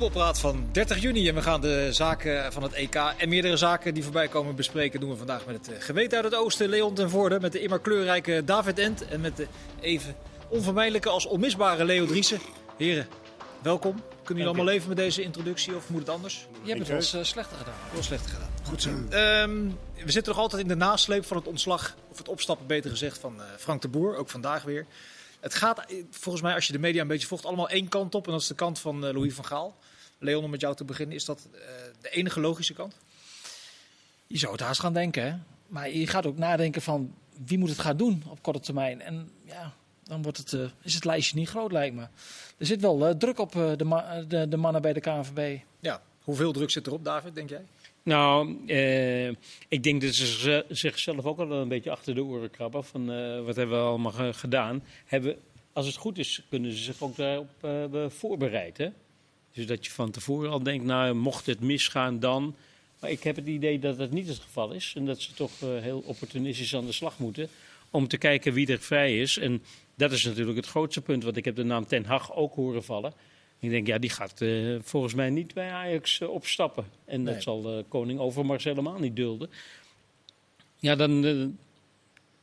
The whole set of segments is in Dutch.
voetbalpraat van 30 juni. En we gaan de zaken van het EK en meerdere zaken die voorbij komen bespreken. doen we vandaag met het geweten uit het oosten, Leon ten Voorde. Met de immer kleurrijke David Ent. En met de even onvermijdelijke als onmisbare Leo Driessen. Heren, welkom. Kunnen jullie allemaal leven met deze introductie of moet het anders? Je hebt het wel eens uh, slechter gedaan. Wel slechter gedaan. Goed zo. Ehm, we zitten nog altijd in de nasleep van het ontslag, of het opstappen beter gezegd, van uh, Frank de Boer. Ook vandaag weer. Het gaat eh, volgens mij, als je de media een beetje volgt, allemaal één kant op. En dat is de kant van Louis van Gaal. Leon, om met jou te beginnen, is dat uh, de enige logische kant? Je zou het haast gaan denken, hè? Maar je gaat ook nadenken van wie moet het gaan doen op korte termijn. En ja, dan wordt het, uh, is het lijstje niet groot, lijkt me. Er zit wel druk op de, ma de, de, mannen bij de KNVB. Ja, hoeveel druk zit erop, David, denk jij? Nou, eh, ik denk dat ze zichzelf ook al een beetje achter de oren krabben. Van uh, wat hebben we allemaal gedaan. Hebben, als het goed is, kunnen ze zich ook daarop voorbereid. Hè? Dus dat je van tevoren al denkt, nou, mocht het misgaan dan. Maar ik heb het idee dat dat niet het geval is. En dat ze toch heel opportunistisch aan de slag moeten. Om te kijken wie er vrij is. En dat is natuurlijk het grootste punt. Want ik heb de naam Ten Hag ook horen vallen. Ik denk, ja, die gaat uh, volgens mij niet bij Ajax uh, opstappen. En nee. dat zal uh, koning Overmars helemaal niet dulden. Ja, dan...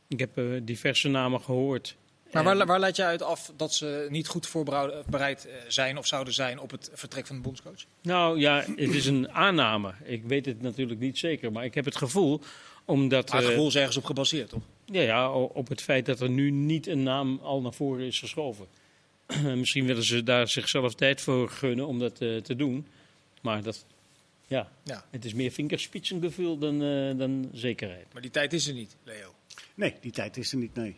ik heb diverse namen gehoord. Maar waar, waar leid je uit af dat ze niet goed voorbereid zijn of zouden zijn op het vertrek van de bondscoach? Nou ja, het is een aanname. Ik weet het natuurlijk niet zeker, maar ik heb het gevoel omdat... Maar het gevoel is ergens op gebaseerd, toch? Ja, ja, op het feit dat er nu niet een naam al naar voren is geschoven. Misschien willen ze daar zichzelf tijd voor gunnen om dat uh, te doen. Maar dat, ja, ja. het is meer vingerspitsengevoel dan, uh, dan zekerheid. Maar die tijd is er niet, Leo? Nee, die tijd is er niet, nee.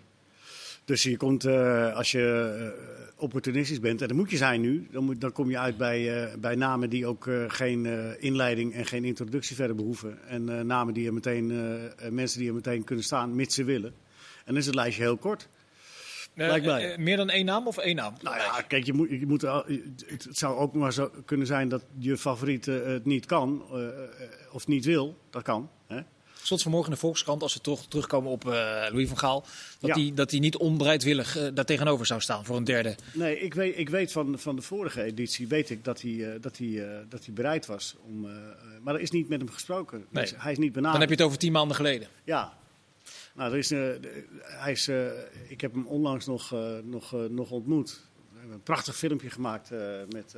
Dus je komt, uh, als je opportunistisch bent, en dat moet je zijn nu, dan, moet, dan kom je uit bij, bij namen die ook geen inleiding en geen introductie verder behoeven. En namen die er meteen, mensen die er meteen kunnen staan, mits ze willen. En dan is het lijstje heel kort. Uh, meer dan één naam of één naam? Nou ja, kijk, je moet, je moet, het zou ook maar zo kunnen zijn dat je favoriet het niet kan uh, of niet wil. Dat kan. Hè? Stond vanmorgen in de Volkskrant, als we toch terugkomen op Louis van Gaal, dat hij ja. niet onbereidwillig daar tegenover zou staan voor een derde. Nee, ik weet, ik weet van, van de vorige editie weet ik dat hij, dat hij, dat hij bereid was. Om, maar er is niet met hem gesproken. Nee. Dus hij is niet benaderd. Dan heb je het over tien maanden geleden. Ja, nou, er is, uh, hij is, uh, ik heb hem onlangs nog, uh, nog, nog ontmoet. We hebben een prachtig filmpje gemaakt met,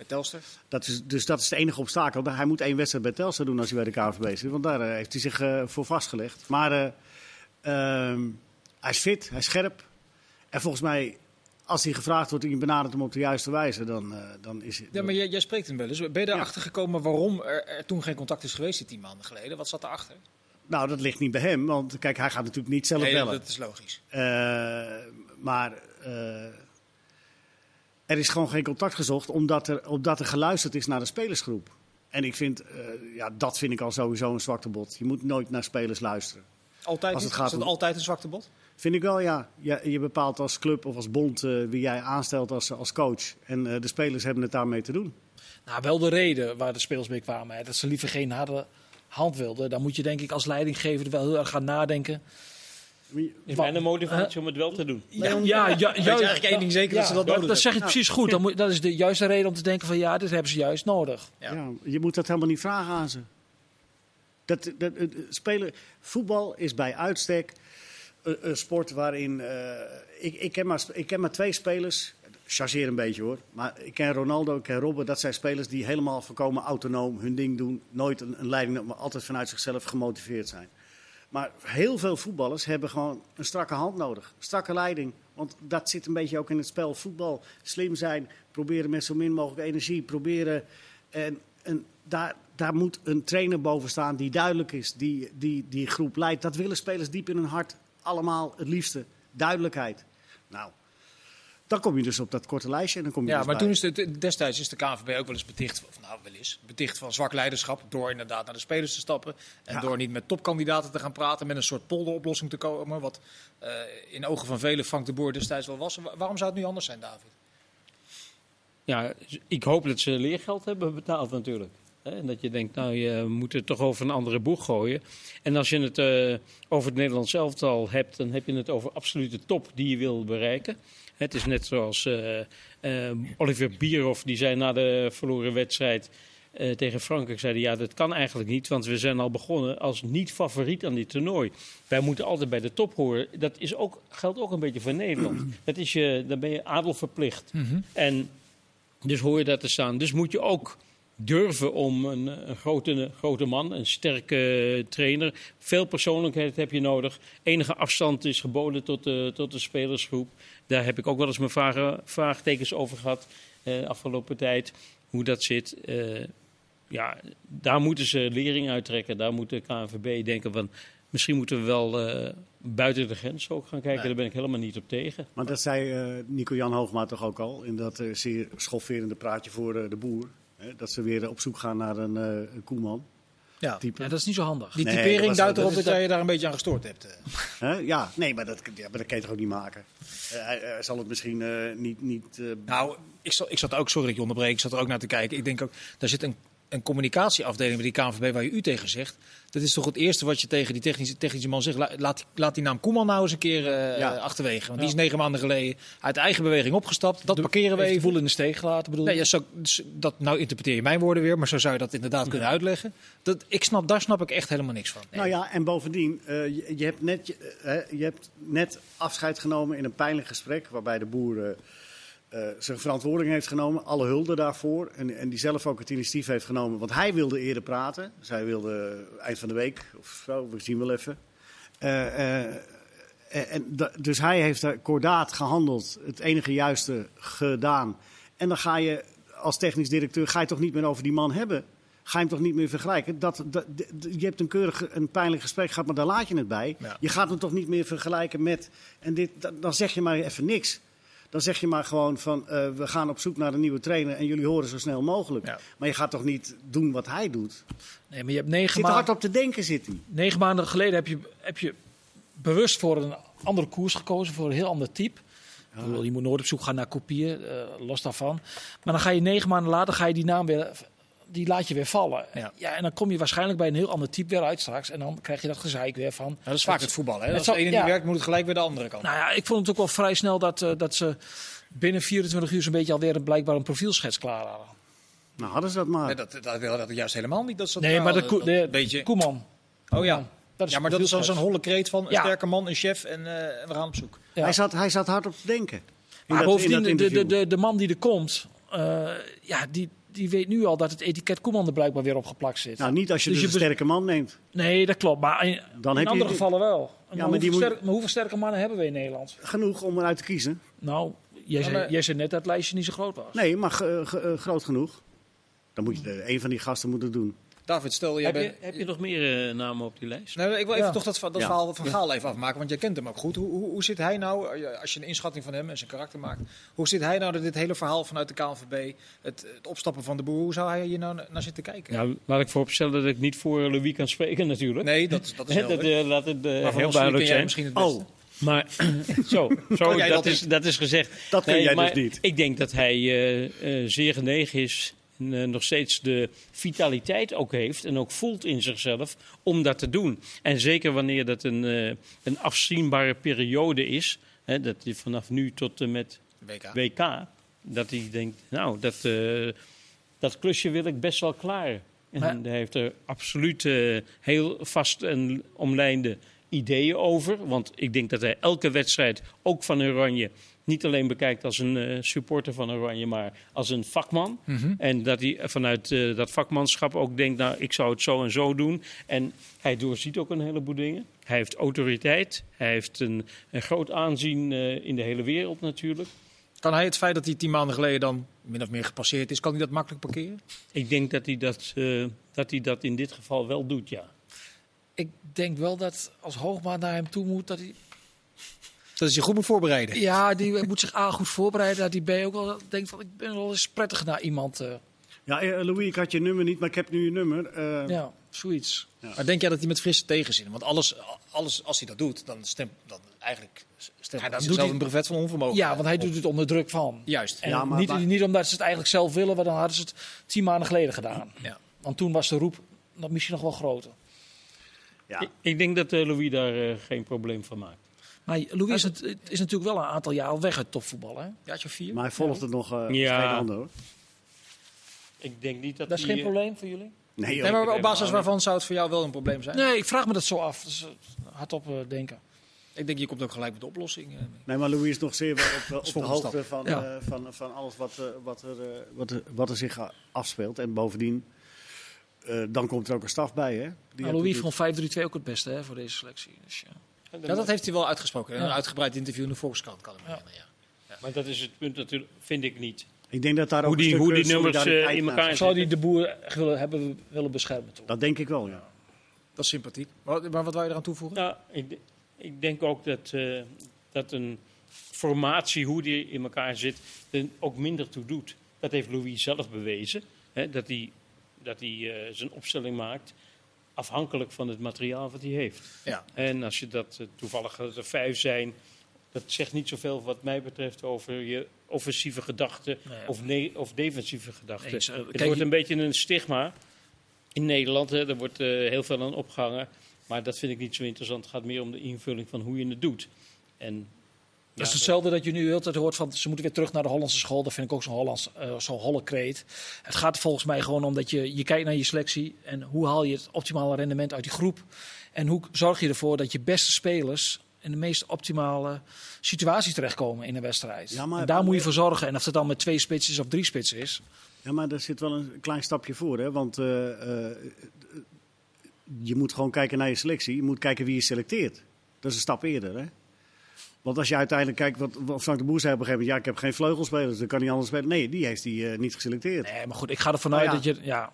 met Telstar. Dat is, dus dat is het enige obstakel. Hij moet één wedstrijd bij Telstar doen als hij bij de KVB zit. Want daar heeft hij zich voor vastgelegd. Maar ehm, hij is fit, hij is scherp. En volgens mij als hij gevraagd wordt en je benadert hem op de juiste wijze, dan, uh, dan is het. Ja, maar jij, jij spreekt hem wel eens. Ben je erachter ja. gekomen waarom er, er, toen geen contact is geweest, die tien maanden geleden? Wat zat erachter? Nou, dat ligt niet bij hem, want kijk, hij gaat natuurlijk niet zelf nee, bellen. dat is logisch. Uh, maar uh, er is gewoon geen contact gezocht, omdat er, omdat er geluisterd is naar de spelersgroep. En ik vind, uh, ja, dat vind ik al sowieso een zwakte bot. Je moet nooit naar spelers luisteren. Altijd als het gaat is dat om... altijd een zwakte bot? Vind ik wel, ja. Je, je bepaalt als club of als bond wie jij aanstelt als, als coach. En de spelers hebben het daarmee te doen. Nou, wel de reden waar de spelers mee kwamen. Hè. Dat ze liever geen harde hand wilde, dan moet je denk ik als leidinggever wel heel erg gaan nadenken. Is mijn de motivatie uh, om het wel te doen? Ja, ja, ja, eigenlijk één ding zeker ja, dat ze dat nodig Dat zeg je precies goed. Dan moet, dat is de juiste reden om te denken van ja, dit hebben ze juist nodig. Ja. ja je moet dat helemaal niet vragen aan ze. Dat, dat, spelen, voetbal is bij uitstek een, een sport waarin... Uh, ik, ik, ken maar, ik ken maar twee spelers chargeer een beetje hoor. Maar ik ken Ronaldo, ik ken Robben. Dat zijn spelers die helemaal voorkomen autonoom hun ding doen. Nooit een, een leiding, maar altijd vanuit zichzelf gemotiveerd zijn. Maar heel veel voetballers hebben gewoon een strakke hand nodig. Strakke leiding. Want dat zit een beetje ook in het spel. Voetbal, slim zijn, proberen met zo min mogelijk energie. Proberen. En, en daar, daar moet een trainer boven staan die duidelijk is, die, die die groep leidt. Dat willen spelers diep in hun hart allemaal het liefste. Duidelijkheid. Nou, dan kom je dus op dat korte lijstje. En dan kom je ja, dus maar bij. toen is de, destijds is de KNVB ook wel eens beticht, of nou wel eens, beticht van zwak leiderschap. Door inderdaad naar de spelers te stappen. En Ja. door niet met topkandidaten te gaan praten, met een soort polderoplossing te komen. Wat eh, in ogen van velen Frank de Boer destijds wel was. Wa- Waarom zou het nu anders zijn, David? Ja, ik hoop dat ze leergeld hebben betaald natuurlijk. Hè, en dat je denkt, nou, je moet het toch over een andere boeg gooien. En als je het eh, over het Nederlands elftal hebt, dan heb je het over absolute top die je wil bereiken. Het is net zoals eh, eh, Oliver Bierhoff, die zei na de verloren wedstrijd eh, tegen Frankrijk, zei hij, ja, dat kan eigenlijk niet, want we zijn al begonnen als niet-favoriet aan dit toernooi. Wij moeten altijd bij de top horen. Dat is ook, geldt ook een beetje voor Nederland. Dat is je, dan ben je adel verplicht. En dus hoor je dat te staan. Dus moet je ook durven om een, een grote, grote man, een sterke trainer. Veel persoonlijkheid heb je nodig. Enige afstand is geboden tot de, tot de spelersgroep. Daar heb ik ook wel eens mijn vragen, vraagtekens over gehad eh, afgelopen tijd. Hoe dat zit. Eh, ja, daar moeten ze lering uittrekken. Daar moet de KNVB denken van... Misschien moeten we wel eh, buiten de grens ook gaan kijken. Nee. Daar ben ik helemaal niet op tegen. Maar dat zei Nico-Jan Hoogma toch ook al in dat zeer schofferende praatje voor de boer. Hè, dat ze weer op zoek gaan naar een, eh, een koeman. Ja. Type. Ja, dat is niet zo handig. Die Nee, dat typering duidt erop dat jij je daar een beetje aan gestoord hebt. eh. Hè? Ja, nee, maar dat, ja, maar dat kan je toch ook niet maken. Eh, hij, hij zal het misschien eh, niet... niet eh, Nou, ik zat, ik zat ook, sorry dat ik je onderbreek, ik zat er ook naar te kijken. Ik denk ook, daar zit een, een communicatieafdeling bij die KNVB waar je u tegen zegt. Dat is toch het eerste wat je tegen die technische, technische man zegt. La- Laat, laat die naam Koeman nou eens een keer eh, Ja. achterwege. Want die is negen maanden geleden uit eigen beweging opgestapt. Dat parkeren we even. boel in de steek gelaten, bedoel Nee, ja, zo, dus dat, nou interpreteer je mijn woorden weer, maar zo zou je dat inderdaad kunnen uitleggen. Dat, ik snap, daar snap ik echt helemaal niks van. Nou ja, en bovendien, eh, je, je, hebt net, je, eh, je hebt net afscheid genomen in een pijnlijk gesprek. Waarbij de boer eh, eh, zijn verantwoording heeft genomen. Alle hulde daarvoor. En, en die zelf ook het initiatief heeft genomen. Want hij wilde eerder praten. Zij wilde eind van de week of zo, we zien wel even. Eh, eh, en, dus hij heeft daar kordaat gehandeld. Het enige juiste gedaan. En dan ga je als technisch directeur ga je toch niet meer over die man hebben. Ga je hem toch niet meer vergelijken? Dat, je hebt een keurig, een pijnlijk gesprek gehad, maar daar laat je het bij. Ja. Je gaat hem toch niet meer vergelijken met. En dit, da- dan zeg je maar even niks. Dan zeg je maar gewoon van eh, we gaan op zoek naar een nieuwe trainer en jullie horen zo snel mogelijk. Ja. Maar je gaat toch niet doen wat hij doet? Nee, maar je hebt negen, Zit er hard maanden, op te denken, zit hij. negen maanden geleden heb je, heb je bewust voor een andere koers gekozen, voor een heel ander type. Bedoel, je moet nooit op zoek gaan naar kopieën, eh, los daarvan. Maar dan ga je negen maanden later ga je die naam weer, die laat je weer vallen. Ja. Ja. en dan kom je waarschijnlijk bij een heel ander type weer uit straks. En dan krijg je dat gezeik weer van. Nou, dat is vaak het voetbal. Hè? het Als zal- de ene ja. niet werkt, moet het gelijk weer de andere kant. Nou ja, ik vond het ook wel vrij snel dat, eh, dat ze binnen 24 uur zo'n beetje alweer een, blijkbaar een profielschets klaar hadden. Nou, hadden ze dat maar. Nee, dat, dat wil dat juist helemaal niet. Dat dat Nee, maar verhaal, de, dat beetje. Koeman. Oh ja. Dat is ja, maar dat is dan zo'n profielschets. holle kreet van een Ja. sterke man, een chef en eh, we gaan op zoek. Ja. Hij, zat, hij zat hard op te denken. Maar dat- bovendien, dat de, de, de, de man die er komt, eh, ja, die, die weet nu al dat het etiket Koeman er blijkbaar weer opgeplakt zit. Nou, niet als je Dus dus je een sterke man neemt. nee, dat klopt. Maar in, Dan in heb je andere gevallen wel. maar, maar hoeveel die moet- sterk- maar hoeveel sterke mannen hebben we in Nederland? Genoeg om eruit te kiezen. Nou, jij, Ja, zei, maar- jij zei net dat het lijstje niet zo groot was. Nee, maar eh, groot genoeg. Dan moet je de, een van die gasten moeten doen. David, stel jij Heb je, heb je nog meer eh, namen op die lijst? Nee, ik wil even Ja. toch dat, dat Ja. verhaal van Gaal even afmaken, want jij kent hem ook goed. Hoe, hoe, hoe zit hij nou, eh, als je een inschatting van hem en zijn karakter maakt, hoe zit hij nou dat dit hele verhaal vanuit de KNVB, het, het opstappen van de boer, hoe zou hij hier nou naar zitten kijken? Nou, laat ik vooropstellen dat ik niet voor Louis kan spreken natuurlijk. Nee, dat, dat is Hè, wel. dat, eh, laat het eh, heel ons duidelijk zijn. misschien het beste. Oh, Maar zo, zo dat, dat is, dat is gezegd. dat kun Nee, jij dus niet. Ik denk dat hij eh, eh, zeer genegen is nog steeds de vitaliteit ook heeft en ook voelt in zichzelf om dat te doen. En zeker wanneer dat een, eh, een afzienbare periode is, hè, dat hij vanaf nu tot en met WK. WK, dat hij denkt, nou, dat, eh, dat klusje wil ik best wel klaar. En Maar- hij heeft er absoluut eh, heel vast en omlijnde ideeën over. Want ik denk dat hij elke wedstrijd, ook van Oranje, niet alleen bekijkt als een eh, supporter van Oranje, maar als een vakman. Mhm. En dat hij vanuit eh, dat vakmanschap ook denkt, nou, ik zou het zo en zo doen. En hij doorziet ook een heleboel dingen. Hij heeft autoriteit. Hij heeft een, een groot aanzien eh, in de hele wereld natuurlijk. Kan hij het feit dat hij tien maanden geleden dan min of meer gepasseerd is, kan hij dat makkelijk parkeren? Ik denk dat hij dat, eh, dat, hij dat in dit geval wel doet, ja. Ik denk wel dat als Hoogma naar hem toe moet, dat hij... Dat is je goed moet voorbereiden. Ja, die moet zich A goed voorbereiden. Dat die B ook wel denkt van, ik ben wel eens prettig naar iemand. eh, Ja, eh, Louis, ik had je nummer niet, maar ik heb nu je nummer. Eh, ja, zoiets. Maar denk jij dat hij met frisse tegenzin? Want alles, alles als hij dat doet, dan stemt dan eigenlijk stemt Ja, hij dan doet hij- een brevet van onvermogen. Ja, want hij doet het onder druk van. Juist. En Ja, maar- niet, maar- niet omdat ze het eigenlijk zelf willen, want dan hadden ze het tien maanden geleden gedaan. Ja. Want toen was de roep nog, misschien nog wel groter. Ja. Ik, ik denk dat eh, Louis daar geen probleem van maakt. Maar Louis is, het, het is natuurlijk wel een aantal jaar al weg uit topvoetbal. Hè? Jaartje of vier? Maar hij volgt het nog uh, Ja. hoor. Ik denk niet dat Dat is geen eh, probleem voor jullie? Nee, joh. Nee, maar op basis waarvan zou het voor jou wel een probleem zijn? Nee, ik vraag me dat zo af. Dus, hardop eh, denken. Ik denk, je komt ook gelijk met de oplossing. eh. Nee, maar Louis is nog zeer wel op, op de hoogte van, Ja. eh, van, van alles wat, eh, wat, er, eh, wat, er, wat er zich afspeelt. En bovendien, eh, dan komt er ook een staf bij. Hè? Die Louis vond 5-3-2 ook het beste hè, voor deze selectie. Dus, ja. Ja, dat heeft hij wel uitgesproken. Een Ja. uitgebreid interview in de Volkskrant kan ik me Ja. herinneren, ja. Maar dat is het punt natuurlijk, vind ik niet. Ik denk dat daar Hoe ook die- hoe die eh, nummers, eh, in elkaar zit. Zou die de boer willen, hebben willen beschermen toen? Dat denk ik wel, ja. Dat is sympathiek. Maar, maar wat wou je eraan toevoegen? Nou, ik, ik denk ook dat, eh, dat een formatie, hoe die in elkaar zit, er ook minder toe doet. Dat heeft Louis zelf bewezen. Hè, dat hij, dat hij eh, zijn opstelling maakt afhankelijk van het materiaal wat hij heeft. Ja. En als je dat eh, toevallig er vijf zijn, dat zegt niet zoveel wat mij betreft over je offensieve gedachten Nee, of, ne- of defensieve gedachten. Het kijk, wordt een beetje een stigma in Nederland. Hè, er wordt eh, heel veel aan opgehangen. Maar dat vind ik niet zo interessant. Het gaat meer om de invulling van hoe je het doet. En, Dat is hetzelfde dat je nu altijd hoort van ze moeten weer terug naar de Hollandse school. Dat vind ik ook zo'n Hollands, eh, zo'n holle kreet. Het gaat volgens mij gewoon om dat je, je kijkt naar je selectie en hoe haal je het optimale rendement uit die groep. En hoe zorg je ervoor dat je beste spelers in de meest optimale situaties terechtkomen in een wedstrijd. Ja, maar- en daar moet je voor zorgen. En of het dan met twee spitsen of drie spitsen is. Ja, maar er zit wel een klein stapje voor. Hè? Want eh, eh, je moet gewoon kijken naar je selectie. Je moet kijken wie je selecteert. Dat is een stap eerder. Hè? Want als je uiteindelijk kijkt, wat, wat Frank de Boer zei op een gegeven moment... ja, ik heb geen vleugelspelers, dan kan hij anders spelen. Nee, die heeft hij eh, niet geselecteerd. Nee, maar goed, ik ga ervan Nou uit ja. dat je. Ja,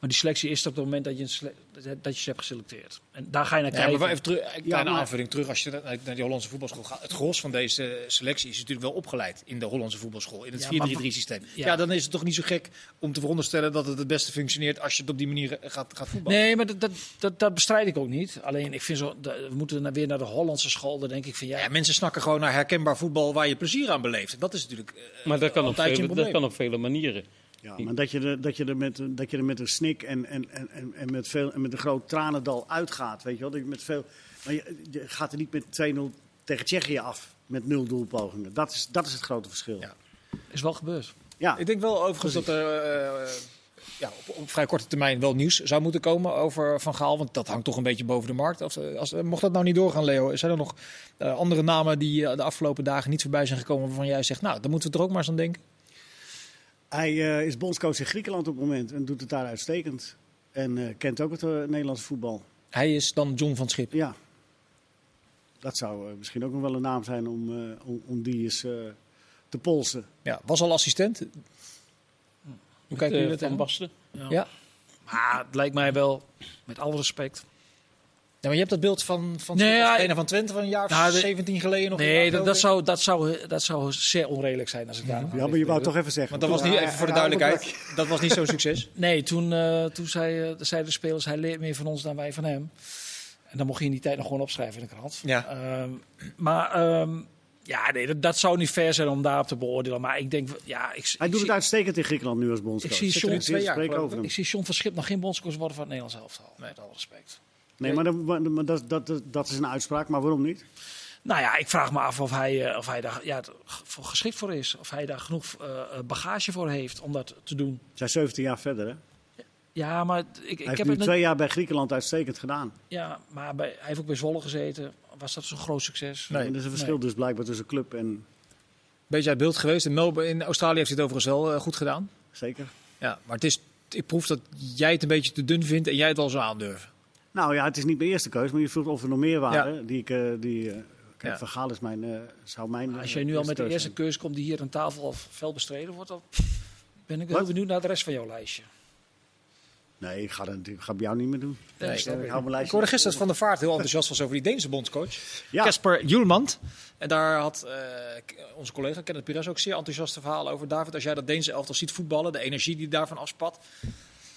maar die selectie is er op het moment dat je, een dat je ze hebt geselecteerd. En daar ga je naar Ja, kijken. maar wel even terug, een kleine maar- aanvulling terug. Als je naar die Hollandse voetbalschool gaat. Het gros van deze selectie is natuurlijk wel opgeleid in de Hollandse voetbalschool. In het Ja, maar 4-3-3 systeem. Ja. ja. dan is het toch niet zo gek om te veronderstellen dat het het beste functioneert als je het op die manier eh, gaat, gaat voetballen. Nee, maar dat, dat, dat, dat bestrijd ik ook niet. Alleen, ik vind zo, we moeten naar- weer naar de Hollandse school. Dan denk ik van ja. Ja, mensen snakken gewoon naar herkenbaar voetbal waar je plezier aan beleeft. Dat is natuurlijk. eh, maar dat kan, op vele, een dat kan op vele manieren. Ja, maar dat je er, dat je er, met, een- dat je er met een snik en, en, en, en, en met, veel, en met een groot tranendal uitgaat. Weet je wel? Dat je met veel, maar je, je gaat er niet met 2-0 tegen Tsjechië af. Met nul doelpogingen. Dat is, dat is het grote verschil. Ja. Ja, Is wel gebeurd. Ik denk wel overigens dat er eh, ja, op, op vrij korte termijn wel nieuws zou moeten komen over Van Gaal. Want dat hangt toch een beetje boven de markt. Of, eh, als, mocht dat nou niet doorgaan, Leo, zijn er nog eh, andere namen die de afgelopen dagen niet voorbij zijn gekomen waarvan jij zegt, nou, daar moeten we er ook maar eens aan denken. Hij eh, is bondscoach in Griekenland op het moment en doet het daar uitstekend. En eh, kent ook het eh, Nederlandse voetbal. Hij is dan John van Schip. Ja. Dat zou misschien ook nog wel een naam zijn om, eh, om, om die eens eh, te polsen. Ja, was al assistent. Hoe kijken Eh, jullie dat van aan? Basten. Ja. Ja. Maar het lijkt mij wel, met alle respect. Ja, maar je hebt dat beeld van, van Nee, ja, trainer van Twente van een jaar of Nou, de- 17 geleden nog. Nee, dat, zou, dat, zou, dat zou zeer onredelijk zijn als ik daar Ja, maar je wou toch even zeggen. Want dat was niet, even voor de duidelijkheid, dat was niet zo'n succes. Nee, toen, eh, toen zei, eh, zeiden de spelers, hij leert meer van ons dan wij van hem. En dan mocht je in die tijd nog gewoon opschrijven in de krant. Ja. Ehm, maar ehm, ja, nee, dat, dat zou niet fair zijn om daarop te beoordelen. Maar ik denk, ja, ik, Hij ik doet zie, het uitstekend in Griekenland nu als bondscoach. Zie John twee jaar, ik zie John van Schip nog geen bondscoach worden van het Nederlands elftal. Met alle respect. Nee, maar, dat, dat, dat, is een uitspraak. Maar waarom niet? Nou ja, ik vraag me af of hij, eh, of hij daar ja, geschikt voor is. Of hij daar genoeg eh, bagage voor heeft om dat te doen. Zij 17 jaar verder, hè? Ja, maar ik, ik Hij heb heeft nu het twee jaar bij Griekenland uitstekend gedaan. Ja, maar bij, hij heeft ook bij Zwolle gezeten. Was dat zo'n groot succes? Nee. Er is een verschil dus blijkbaar tussen club en... Beetje uit beeld geweest. In, Melbourne, in Australië heeft hij het overigens wel eh, goed gedaan. Zeker. Ja, maar het is, ik proef dat jij het een beetje te dun vindt en jij het wel zou aandurven. Nou ja, het is niet mijn eerste keus, maar je voelt of er nog meer waren. Die ik... eh, die, eh, kijk, Ja. Van Gaal is mijn... eh, zou mijn Als jij nu al met de eerste keus komt die hier aan tafel al fel bestreden wordt, dan ben ik heel benieuwd naar de rest van jouw lijstje. Nee, ik ga dat ik ga bij jou niet meer doen. Nee, ik ik. hou mijn Ik lijstje. hoorde gisteren Van der Vaart heel enthousiast was over die Deense bondscoach. Ja. Casper Hjulmand. En daar had eh, onze collega Kenneth Pires ook zeer enthousiaste verhalen over. David, als jij dat Deense elftal ziet voetballen, de energie die daarvan afspat.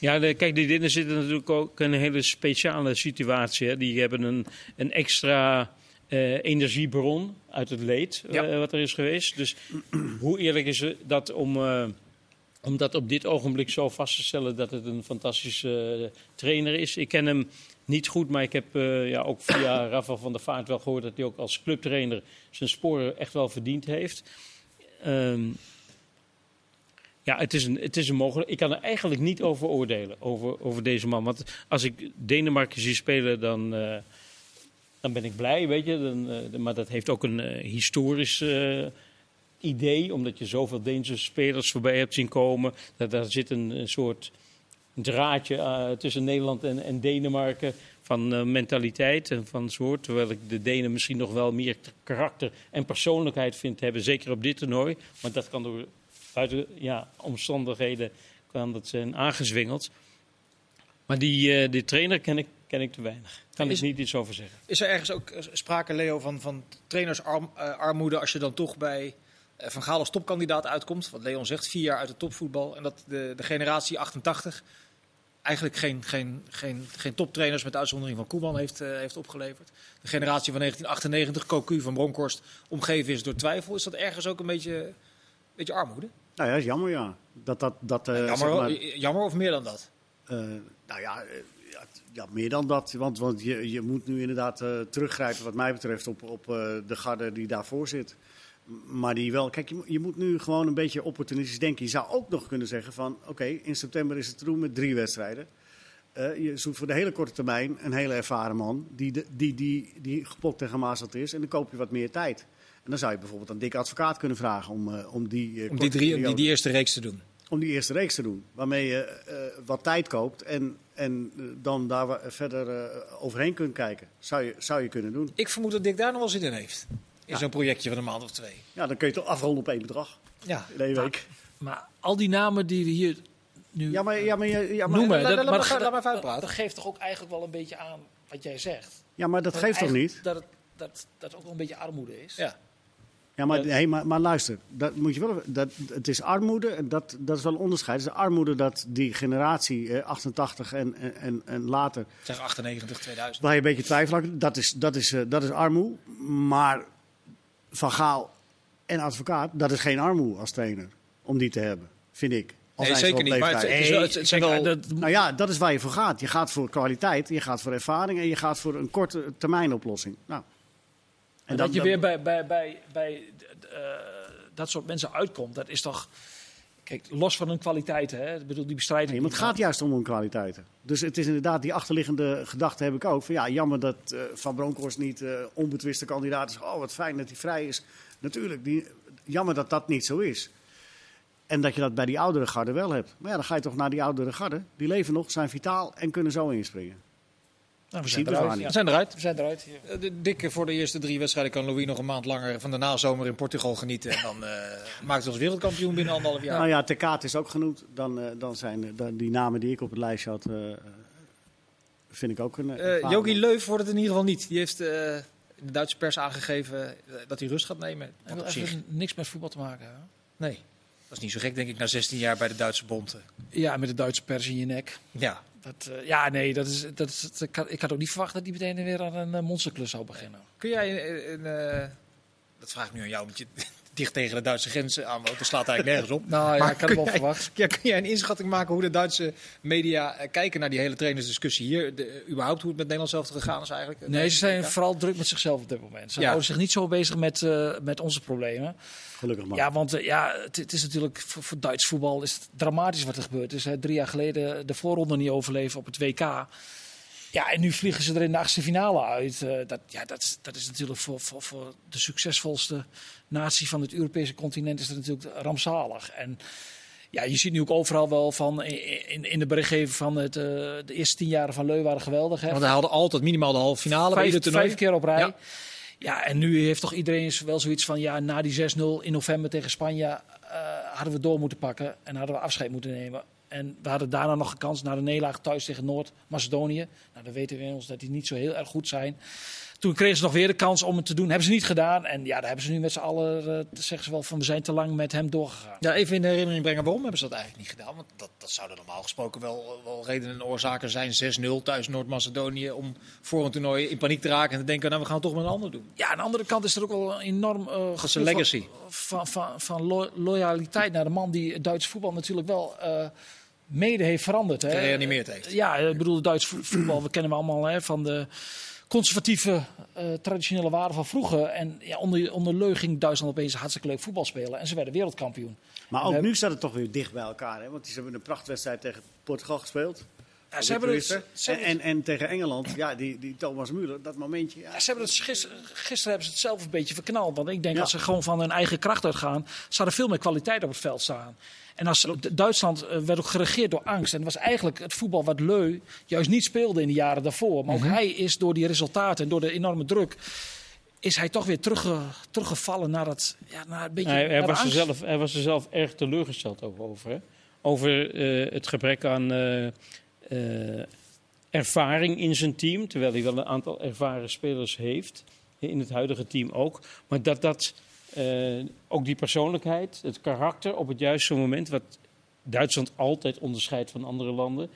Ja, de, kijk, die Dinnen zitten natuurlijk ook in een hele speciale situatie. Hè. Die hebben een, een extra eh, energiebron uit het leed Ja. eh, wat er is geweest. Dus hoe eerlijk is het dat om, eh, om dat op dit ogenblik zo vast te stellen dat het een fantastische trainer is. Ik ken hem niet goed, maar ik heb ja, ook via Rafa van der Vaart wel gehoord dat hij ook als clubtrainer zijn sporen echt wel verdiend heeft. Ehm, ja, het is, een, het is een mogelijk. Ik kan er eigenlijk niet over oordelen, over, over deze man. Want als ik Denemarken zie spelen, dan, eh, dan ben ik blij, weet je. Dan, eh, maar dat heeft ook een eh, historisch idee, omdat je zoveel Deense spelers voorbij hebt zien komen. Dat, daar zit een, een soort draadje tussen Nederland en, en Denemarken van mentaliteit en van soort. Terwijl ik de Denen misschien nog wel meer karakter en persoonlijkheid vind hebben, zeker op dit toernooi. Maar dat kan door buiten ja, omstandigheden kan dat zijn aangezwingeld. Maar die, eh, die trainer ken ik, ken ik te weinig. Kan Is- ik niet iets over zeggen. Is er ergens ook eh, sprake, Leo, van, van trainersarmoede als je dan toch bij eh, Van Gaal als topkandidaat uitkomt? Wat Leon zegt, vier jaar uit de topvoetbal. En dat de, de generatie 88 eigenlijk geen, geen, geen, geen toptrainers met uitzondering van Koeman heeft, eh, heeft opgeleverd. De generatie van 1998, Cocu van Bronkhorst, omgeven is door twijfel. Is dat ergens ook een beetje, beetje armoede? Nou ja, is jammer ja. Dat dat, dat eh, jammer, zeg maar, jammer of meer dan dat? Eh, nou ja, eh, ja, ja, meer dan dat. Want, want je, je moet nu inderdaad teruggrijpen, wat mij betreft, op, op de garde die daarvoor zit. Maar die wel. Kijk, je, moet- je moet nu gewoon een beetje opportunistisch denken. Je zou ook nog kunnen zeggen: van oké, in september is het doen met drie wedstrijden. Je zoekt voor de hele korte termijn een hele ervaren man die, de, die, die, die gepokt en gemazeld is. En dan koop je wat meer tijd. En dan zou je bijvoorbeeld een dikke advocaat kunnen vragen om, eh, om die, eh, Om die, drie, om die, eerste reeks te doen. om die eerste reeks te doen. Waarmee je eh, wat tijd koopt en, en dan daar verder eh, overheen kunt kijken. Zou je, zou je kunnen doen. Ik vermoed dat Dick daar nog wel zin in heeft. In Ja. zo'n projectje van een maand of twee. Ja, dan kun je toch afronden op één bedrag Ja. in één week. Maar al die namen die we hier nu Ja, maar, ja, maar, ja, maar, noemen, laat- dat, laat- maar laat- dat- laat maar even uitpraten. dat geeft toch ook eigenlijk wel een beetje aan wat jij zegt. ja, maar dat geeft toch niet? Dat het, dat, dat ook wel een beetje armoede is. Ja. Ja, maar, hey, maar, maar luister, dat moet je wel, dat, het is armoede en dat, dat is wel een onderscheid. Het is armoede dat die generatie eh, 88 en, en- en, en later Zeg 98, 2000. Waar je een beetje twijfel aan dat is, dat is, eh, dat is armoe. Maar Van Gaal en advocaat, dat is geen armoe als trainer. Om die te hebben, vind ik. Nee, zeker niet. Maar het, is wel, het, het zijn Kijk, wel... dat, Nou ja, dat is waar je voor gaat. Je gaat voor kwaliteit, je gaat voor ervaring en je gaat voor een korte termijn oplossing. Nou. En dat, je weer bij, bij, bij, bij eh, dat soort mensen uitkomt, dat is toch. Kijk, los van hun kwaliteiten, hè? Ik bedoel, die bestrijding. Nee, maar het gaat juist om hun kwaliteiten. Dus het is inderdaad die achterliggende gedachte heb ik ook. Van ja, jammer dat eh, Van Bronckhorst niet eh, onbetwiste kandidaat is. Oh, wat fijn dat hij vrij is. Natuurlijk, die, jammer dat dat niet zo is. En dat je dat bij die oudere garde wel hebt. Maar ja, dan ga je toch naar die oudere garde. Die leven nog, zijn vitaal en kunnen zo inspringen. Nou, we zijn eruit. Ja. We zijn eruit. We zijn eruit. hier. De dikke voor de eerste drie wedstrijden kan Louis nog een maand langer van de nazomer in Portugal genieten. En dan eh, maakt hij ons wereldkampioen binnen anderhalf jaar. Nou ja, ter kaart is ook genoemd. Dan, eh, dan zijn eh, dan die namen die ik op het lijstje had, vind ik ook een... Eh Jogi. Leuf wordt het in ieder geval niet. Die heeft eh, in de Duitse pers aangegeven dat hij rust gaat nemen. Wil zich, even niks met voetbal te maken nee, is niet zo gek denk ik na 16 jaar bij de Duitse bond. Ja, met de Duitse pers in je nek. Ja, Dat, eh, ja, nee, dat is, dat is, dat- ik, had, ik had ook niet verwacht dat die meteen weer aan een eh, monsterklus zou beginnen. kun jij een... een, eh, dat vraag ik nu aan jou, omdat je dicht tegen de Duitse grenzen aanwoont. Dat slaat eigenlijk nergens op. Nou ja, Maar ik had het wel kun jij- verwacht. Ja, kun jij een inschatting maken hoe de Duitse media eh, kijken naar die hele trainersdiscussie hier? De, eh, überhaupt hoe het met Nederland zelf gegaan is eigenlijk? Nee, ze zijn vooral druk met zichzelf op dit moment. Ze Ja. houden zich niet zo bezig met, eh, met onze problemen. Gelukkig maar. Ja, want ja, het, het is natuurlijk voor, voor Duits voetbal is het dramatisch wat er gebeurd is. Hè. Drie jaar geleden de voorronde niet overleven op het WK. Ja, en nu vliegen ze er in de achtste finale uit. Eh, dat, ja, dat, is- dat is natuurlijk voor, voor, voor de succesvolste natie van het Europese continent is dat natuurlijk rampzalig. En ja, je ziet nu ook overal wel van in, in, de berichtgeving van het, eh, de eerste tien jaren van Leu waren geweldig. Hè. Want hij haalde altijd minimaal de halve finale Vijf, ieder toernooi. vijf keer op rij. Ja. Ja. en nu heeft toch iedereen wel zoiets van... ja, na die 6-0 in november tegen Spanje... eh, hadden we door moeten pakken en hadden we afscheid moeten nemen. En we hadden daarna nog een kans naar de nederlaag thuis tegen Noord-Macedonië. Nou, dan weten we inmiddels dat die niet zo heel erg goed zijn. Toen kregen ze nog weer de kans om het te doen. Hebben ze niet gedaan. En ja, daar hebben ze nu met z'n allen, uh, zeggen ze wel, van we zijn te lang met hem doorgegaan. Ja, even in de herinnering brengen waarom hebben ze dat eigenlijk niet gedaan? Want dat, dat zouden normaal gesproken wel, wel redenen en oorzaken zijn. 6-0 thuis Noord-Macedonië om voor een toernooi in paniek te raken en te denken, nou we gaan het toch met een ander doen. Ja, aan de andere kant is er ook wel een enorm uh, dat is een legacy. Van, van, van, van lo loyaliteit naar de man die het Duitse voetbal natuurlijk wel... Uh, mede heeft veranderd. Hè. Gereanimeerd heeft. Ja, ik bedoel, het Duits voetbal, we kennen we allemaal hè, van de conservatieve, uh, traditionele waarden van vroeger. En ja, onder, onder Leu ging Duitsland opeens hartstikke leuk voetbal spelen. En ze werden wereldkampioen. Maar ook nu staat het toch weer dicht bij elkaar. Hè? Want ze hebben een prachtwedstrijd tegen Portugal gespeeld. Ja, ze hebben het, ze en, en, en, tegen Engeland, ja, die, die Thomas Müller, dat momentje. Ja. Ja, ze hebben het gisteren, gisteren hebben ze het zelf een beetje verknald. Want ik denk dat ze gewoon van hun eigen kracht uitgaan, zou er veel meer kwaliteit op het veld staan. En als, Duitsland uh, werd ook geregeerd door angst. En het was eigenlijk het voetbal wat Leu juist niet speelde in de jaren daarvoor. Maar ook mm -hmm. hij is door die resultaten en door de enorme druk is hij toch weer terugge, teruggevallen naar dat ja, naar een beetje. Hij, hij, was er zelf, hij was er zelf erg teleurgesteld over. over hè? Over uh, het gebrek aan uh, uh, ervaring in zijn team. Terwijl hij wel een aantal ervaren spelers heeft. In het huidige team ook. Maar dat dat. Uh, ook die persoonlijkheid, het karakter op het juiste moment, wat Duitsland altijd onderscheidt van andere landen,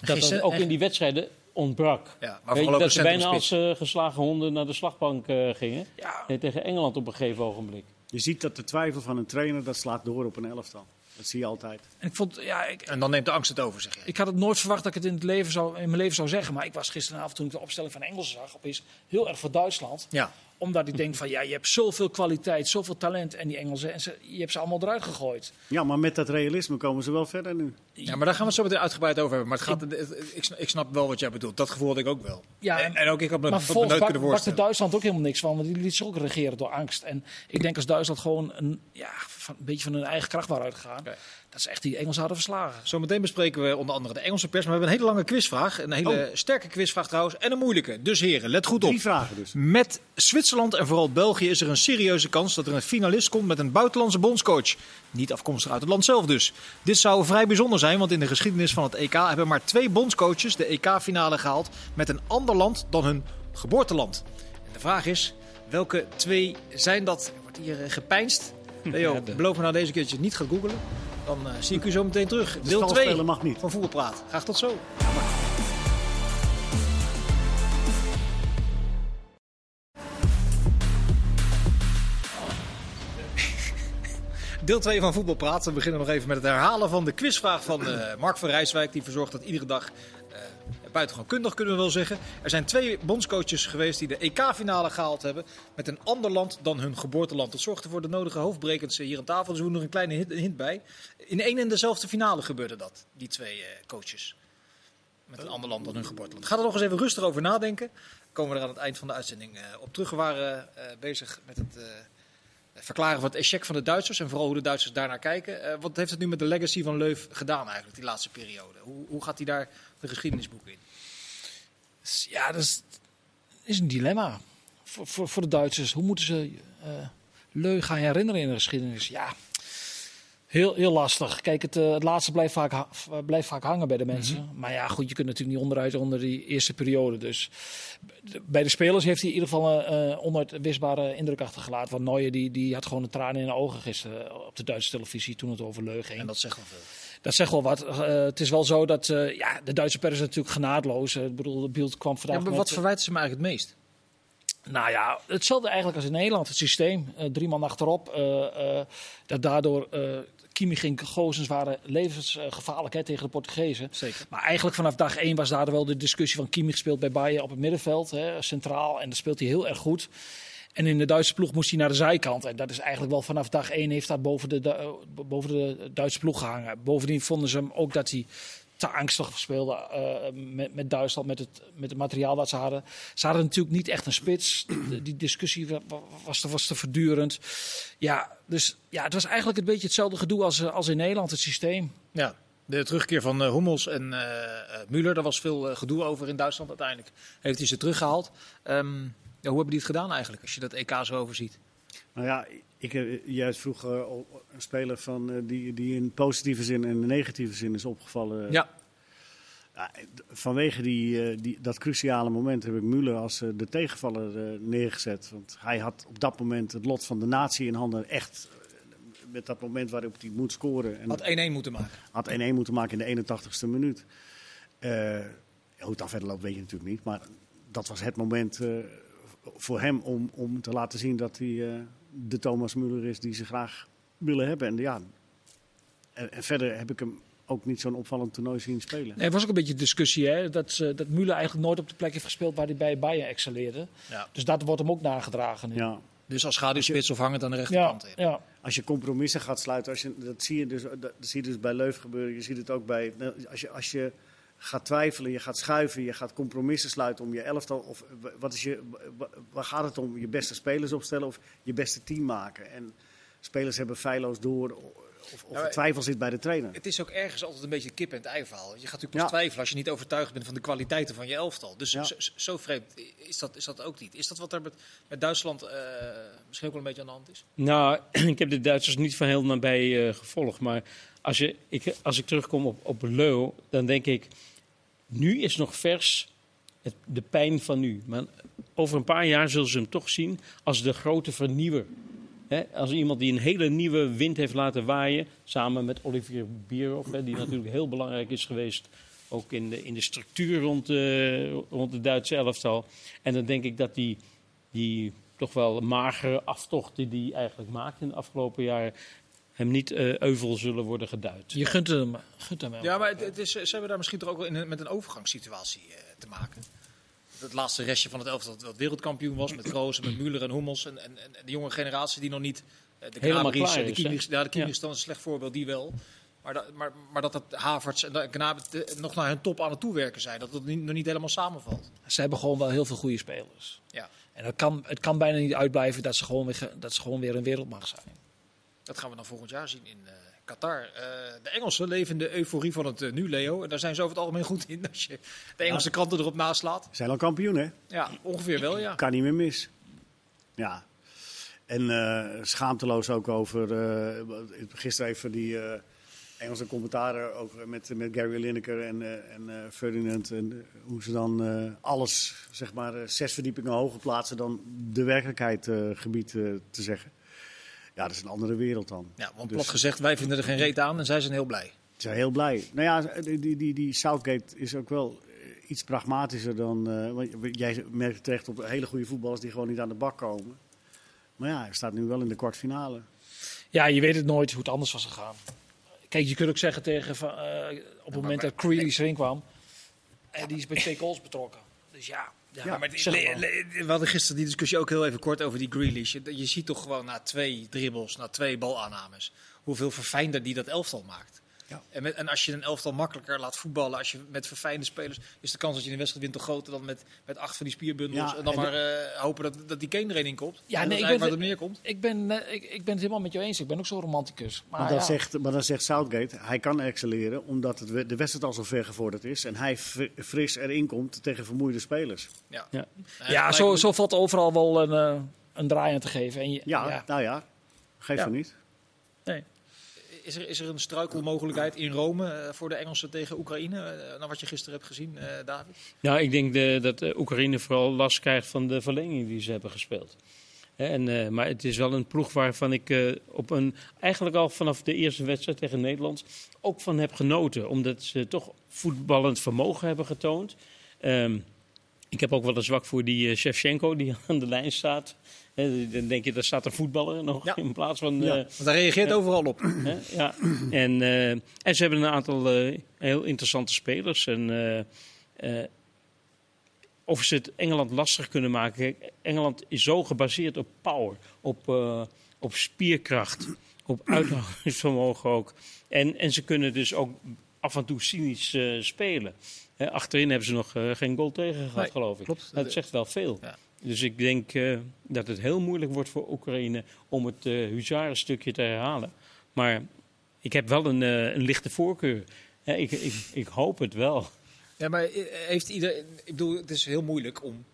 dat dat ook in die wedstrijden ontbrak. Ja, maar Weet je, dat ze bijna als uh, geslagen honden naar de slagbank uh, gingen. Ja. Tegen Engeland op een gegeven ogenblik. Je ziet dat de twijfel van een trainer, dat slaat door op een elftal. Dat zie je altijd. En, ik vond, ja, ik, en dan neemt de angst het over, zeg je. Ik had het nooit verwacht dat ik het in, het leven zou, in mijn leven zou zeggen. Maar ik was gisteravond, toen ik de opstelling van Engels zag, opeens heel erg voor Duitsland. Ja omdat ik denk van ja, je hebt zoveel kwaliteit, zoveel talent en die Engelsen. En ze, je hebt ze allemaal eruit gegooid. Ja, maar met dat realisme komen ze wel verder nu. Ja, maar daar gaan we het zo meteen uitgebreid over hebben. Maar het gaat, ik, ik snap wel wat jij bedoelt. Dat gevoel had ik ook wel. Ja, en, en ook ik had me maar nooit kunnen voorstellen. Duitsland ook helemaal niks van. Want die liet zich ook regeren door angst. En ik denk als Duitsland gewoon een, ja, van, een beetje van hun eigen kracht waren uitgegaan. Okay. Dat ze echt die Engelsen hadden verslagen. Zometeen bespreken we onder andere de Engelse pers. Maar we hebben een hele lange quizvraag. Een hele oh. sterke quizvraag trouwens. En een moeilijke. Dus heren, let goed op. Drie vragen dus. Met Zwitserland en vooral België is er een serieuze kans dat er een finalist komt met een buitenlandse bondscoach. Niet afkomstig uit het land zelf dus. Dit zou vrij bijzonder zijn, want in de geschiedenis van het EK hebben maar twee bondscoaches de EK-finale gehaald met een ander land dan hun geboorteland. En de vraag is, welke twee zijn dat? Er wordt hier gepeinst. Leo, ja, de... beloof me nou deze keer dat je het niet gaat googelen. Dan uh, zie ik u zo meteen terug. De Deel 2 mag niet. van Voetbalpraat. Graag tot zo. Deel 2 van Voetbalpraat. We beginnen nog even met het herhalen van de quizvraag van uh, Mark van Rijswijk. Die verzorgt dat iedere dag buitengewoon kundig, kunnen we wel zeggen. Er zijn twee bondscoaches geweest die de EK-finale gehaald hebben met een ander land dan hun geboorteland. Dat zorgde voor de nodige hoofdbrekens hier aan tafel. Dus we doen er een kleine hint, bij. In één en dezelfde finale gebeurde dat, die twee uh, coaches. Met een ander land dan hun geboorteland. Ga er nog eens even rustig over nadenken. Komen we er aan het eind van de uitzending op terug. We waren bezig met het verklaren van het échec van de Duitsers en vooral hoe de Duitsers daarnaar kijken. Wat heeft het nu met de legacy van Leuf gedaan eigenlijk, die laatste periode? Hoe, hoe gaat hij daar de geschiedenisboek in? Ja, dat is, is een dilemma voor, voor, voor, de Duitsers. Hoe moeten ze uh, Leu gaan herinneren in de geschiedenis? Ja, Heel, heel lastig. Kijk, het, uh, het laatste blijft vaak, ha blijft vaak hangen bij de mensen. Mm -hmm. Maar ja, goed, je kunt natuurlijk niet onderuit onder die eerste periode. Dus bij de spelers heeft hij in ieder geval een uh, onuitwisbare indruk achtergelaten. Want Neuer die, die had gewoon een traan in de ogen gisteren op de Duitse televisie toen het over Leu ging. En dat zegt wel veel. Dat zegt wel wat. Uh, het is wel zo dat ja, de Duitse pers is natuurlijk genaadloos. Ik bedoel, de beeld kwam vandaag. Ja, maar wat verwijten ze me eigenlijk het meest? Nou ja, hetzelfde eigenlijk als in Nederland. Het systeem, uh, drie man achterop. Dat daardoor Kimmich en Gozens waren levensgevaarlijk hè, tegen de Portugezen. Zeker. Maar eigenlijk vanaf dag één was daar wel de discussie van Kimmich speelt bij Bayern op het middenveld, hè, centraal. En dat speelt hij heel erg goed. En in de Duitse ploeg moest hij naar de zijkant. En dat is eigenlijk wel vanaf dag één heeft daar boven de, boven de Duitse ploeg gehangen. Bovendien vonden ze hem ook dat hij te angstig speelde uh, met, met Duitsland, met het, met het materiaal dat ze hadden. Ze hadden natuurlijk niet echt een spits. Die discussie was te, was te verdurend. Ja, dus ja, het was eigenlijk een beetje hetzelfde gedoe als, als in Nederland, het systeem. Ja, de terugkeer van uh, Hummels en uh, Müller, daar was veel gedoe over in Duitsland. Uiteindelijk heeft hij ze teruggehaald. Um, ja, hoe hebben die het gedaan eigenlijk, als je dat EK zo overziet? Nou ja, ik heb juist vroeger een speler van, uh, die, die in positieve zin en in negatieve zin is opgevallen. Ja. Ja, vanwege die, eh, die, dat cruciale moment heb ik Müller als eh, de tegenvaller eh, neergezet. Want hij had op dat moment het lot van de natie in handen. Echt eh, met dat moment waarop hij moet scoren. En Had 1-1 moeten maken. had 1-1 moeten maken in de 81ste minuut. Eh, hoe het dan verder loopt weet je natuurlijk niet. Maar dat was het moment eh, voor hem om, om te laten zien dat hij eh, de Thomas Müller is die ze graag willen hebben. En, ja, en, en verder heb ik hem ook niet zo'n opvallend toernooi zien spelen. Nee, er was ook een beetje discussie hè, dat, ze- dat Müller eigenlijk nooit op de plek heeft gespeeld waar hij bij Bayern excelleerde. Ja. Dus dat wordt hem ook nagedragen. nu. Ja. Dus als schaduwspits of hangend aan de rechterkant. Ja. ja. Als je compromissen gaat sluiten, als je, dat, zie je dus, dat zie je dus bij Leuven gebeuren. Je ziet het ook bij. Als je, als je gaat twijfelen, je gaat schuiven, je gaat compromissen sluiten om je elftal. Of wat is je, wa- waar gaat het om? Je beste spelers opstellen of je beste team maken? En spelers hebben feilloos door of, of Ja, er twijfel zit bij de trainer. Het is ook ergens altijd een beetje kip en het ei verhaal. Je gaat natuurlijk pas Ja. twijfelen als je niet overtuigd bent van de kwaliteiten van je elftal. Dus Ja. zo, zo vreemd is dat, is dat ook niet. Is dat wat er met, met Duitsland eh, misschien ook wel een beetje aan de hand is? Nou, ik heb de Duitsers niet van heel nabij eh, gevolgd. Maar als, je, ik, als ik terugkom op, op Leu, dan denk ik... Nu is nog vers het, de pijn van nu. Maar over een paar jaar zullen ze hem toch zien als de grote vernieuwer. Als iemand die een hele nieuwe wind heeft laten waaien. Samen met Olivier Bierhoff, die natuurlijk heel belangrijk is geweest. Ook in de, in de structuur rond, de rond de Duitse elftal. En dan denk ik dat die, die toch wel magere aftocht die hij eigenlijk maakt in de afgelopen jaren. Hem niet eh, euvel zullen worden geduid. Je gunt hem, gunt hem wel. Ja, maar het, het is, ze hebben daar misschien toch ook wel in met een overgangssituatie eh, te maken. Het laatste restje van het elftal dat dat wereldkampioen was met Kroos, met Müller en Hummels. En, en, en de jonge generatie die nog niet... eh, De klaar de? Kimmich, ja, de Kimmich Ja. is dan een slecht voorbeeld, die wel. Maar, dat, maar, maar dat het Havertz en de Gnabry nog naar hun top aan het toewerken zijn. Dat het niet, nog niet helemaal samenvalt. Ze hebben gewoon wel heel veel goede spelers. Ja. En het kan, het kan bijna niet uitblijven dat ze gewoon weer, dat ze gewoon weer een wereldmacht zijn. Dat gaan we dan volgend jaar zien in eh, Qatar. Eh, de Engelsen leven de euforie van het eh, nu, Leo. En daar zijn ze over het algemeen goed in als je de Engelse kranten erop naslaat. Zijn al kampioen, hè? Ja, ongeveer wel, ja. Kan niet meer mis. Ja. En schaamteloos ook over. gisteren even die Engelse commentaren ook met, met Gary Lineker en, en Ferdinand. En hoe ze dan alles, zeg maar, zes verdiepingen hoger plaatsen dan de werkelijkheid gebied te zeggen. Ja, dat is een andere wereld dan. Ja, want Dus- plat gezegd, wij vinden er geen reet aan en zij zijn heel blij. Ze zijn heel blij. Nou ja, die, die, die, die Southgate is ook wel eh, iets pragmatischer dan. eh, want jij merkt terecht op hele goede voetballers die gewoon niet aan de bak komen. Maar ja, hij staat nu wel in de kwartfinale. Ja, je weet het nooit hoe het anders was gegaan. Kijk, je kunt ook zeggen tegen van, eh, op het moment dat Grealish erin kwam, en die is bij twee goals betrokken. Dus ja, ja, Ja, maar zeg we hadden gisteren die discussie ook heel even kort over die Grealish. Je, je ziet toch gewoon na twee dribbles, na twee balaannames, hoeveel verfijnder die dat elftal maakt. Ja. En, met, en als je een elftal makkelijker laat voetballen, als je met verfijnde spelers, is de kans dat je een wedstrijd wint toch groter dan met, met acht van die spierbundels. Ja, en dan en maar eh, hopen dat, dat die Kane erin komt. Ja, En nee, dat ik ben- waar het neerkomt. ik ben, eh, ik, ik ben het helemaal met jou eens. Ik ben ook zo'n romanticus. Maar, Maar, dan ja, zegt, maar dan zegt Southgate, hij kan excelleren omdat het, de wedstrijd al zo ver gevorderd is. En hij fri- fris erin komt tegen vermoeide spelers. Ja, Ja. Ja zo, moet- zo valt overal wel een, eh, een draai aan te geven. En je, Ja, ja. nou ja, geef Ja. van niet. Is er, is er een struikelmogelijkheid in Rome eh, voor de Engelsen tegen Oekraïne? eh, naar wat je gisteren hebt gezien, eh, David? Nou, ik denk de, dat Oekraïne vooral last krijgt van de verlenging die ze hebben gespeeld. En, maar het is wel een ploeg waarvan ik op een, eigenlijk al vanaf de eerste wedstrijd tegen Nederland ook van heb genoten. Omdat ze toch voetballend vermogen hebben getoond. Ehm, ik heb ook wel een zwak voor die Shevchenko die aan de lijn staat. Dan denk je, daar staat een voetballer nog Ja. in plaats van... Ja. eh, Want hij reageert overal op. Ja. En, eh, en ze hebben een aantal eh, heel interessante spelers. En, of ze het Engeland lastig kunnen maken. Engeland is zo gebaseerd op power, op, op spierkracht, op uithoudingsvermogen ook. En, en ze kunnen dus ook af en toe cynisch spelen. Achterin hebben ze nog geen goal tegen gehad, Nee, geloof ik. klopt. Dat zegt wel veel. Ja. Dus ik denk eh, dat het heel moeilijk wordt voor Oekraïne om het uh, huzarenstukje te herhalen. Maar ik heb wel een, uh, een lichte voorkeur. Hè, ik, ik, ik hoop het wel. Ja, maar eh, heeft ieder, ik bedoel, het is heel moeilijk om,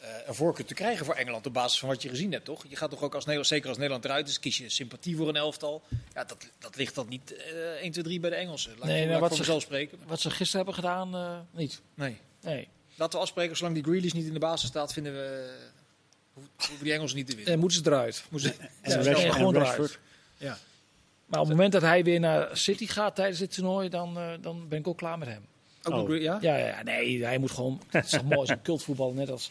eh, een voorkeur te krijgen voor Engeland op basis van wat je gezien hebt, toch? Je gaat toch ook als Nederland, zeker als Nederland eruit is, kies je sympathie voor een elftal. Ja, dat, dat ligt dan niet eh 1, 2, 3 bij de Engelsen. Laat Nee, ik, nou, wat voor ze- spreken. Wat ze gisteren hebben gedaan, eh, niet. Nee. Nee. Laten we afspreken, zolang die Grealish niet in de basis staat, vinden we, eh, ho- hoeven die Engelsen niet te winnen. En moeten ze eruit. Moeten ze- En, Ja, nee, en gewoon eruit. Ja. Maar op het moment dat hij weer naar City gaat tijdens dit toernooi, dan, eh, dan ben ik ook klaar met hem. Ook Oh. ja? Ja, ja, ja, nee, hij moet gewoon. Het is toch mooi, zo'n cultvoetbal, net als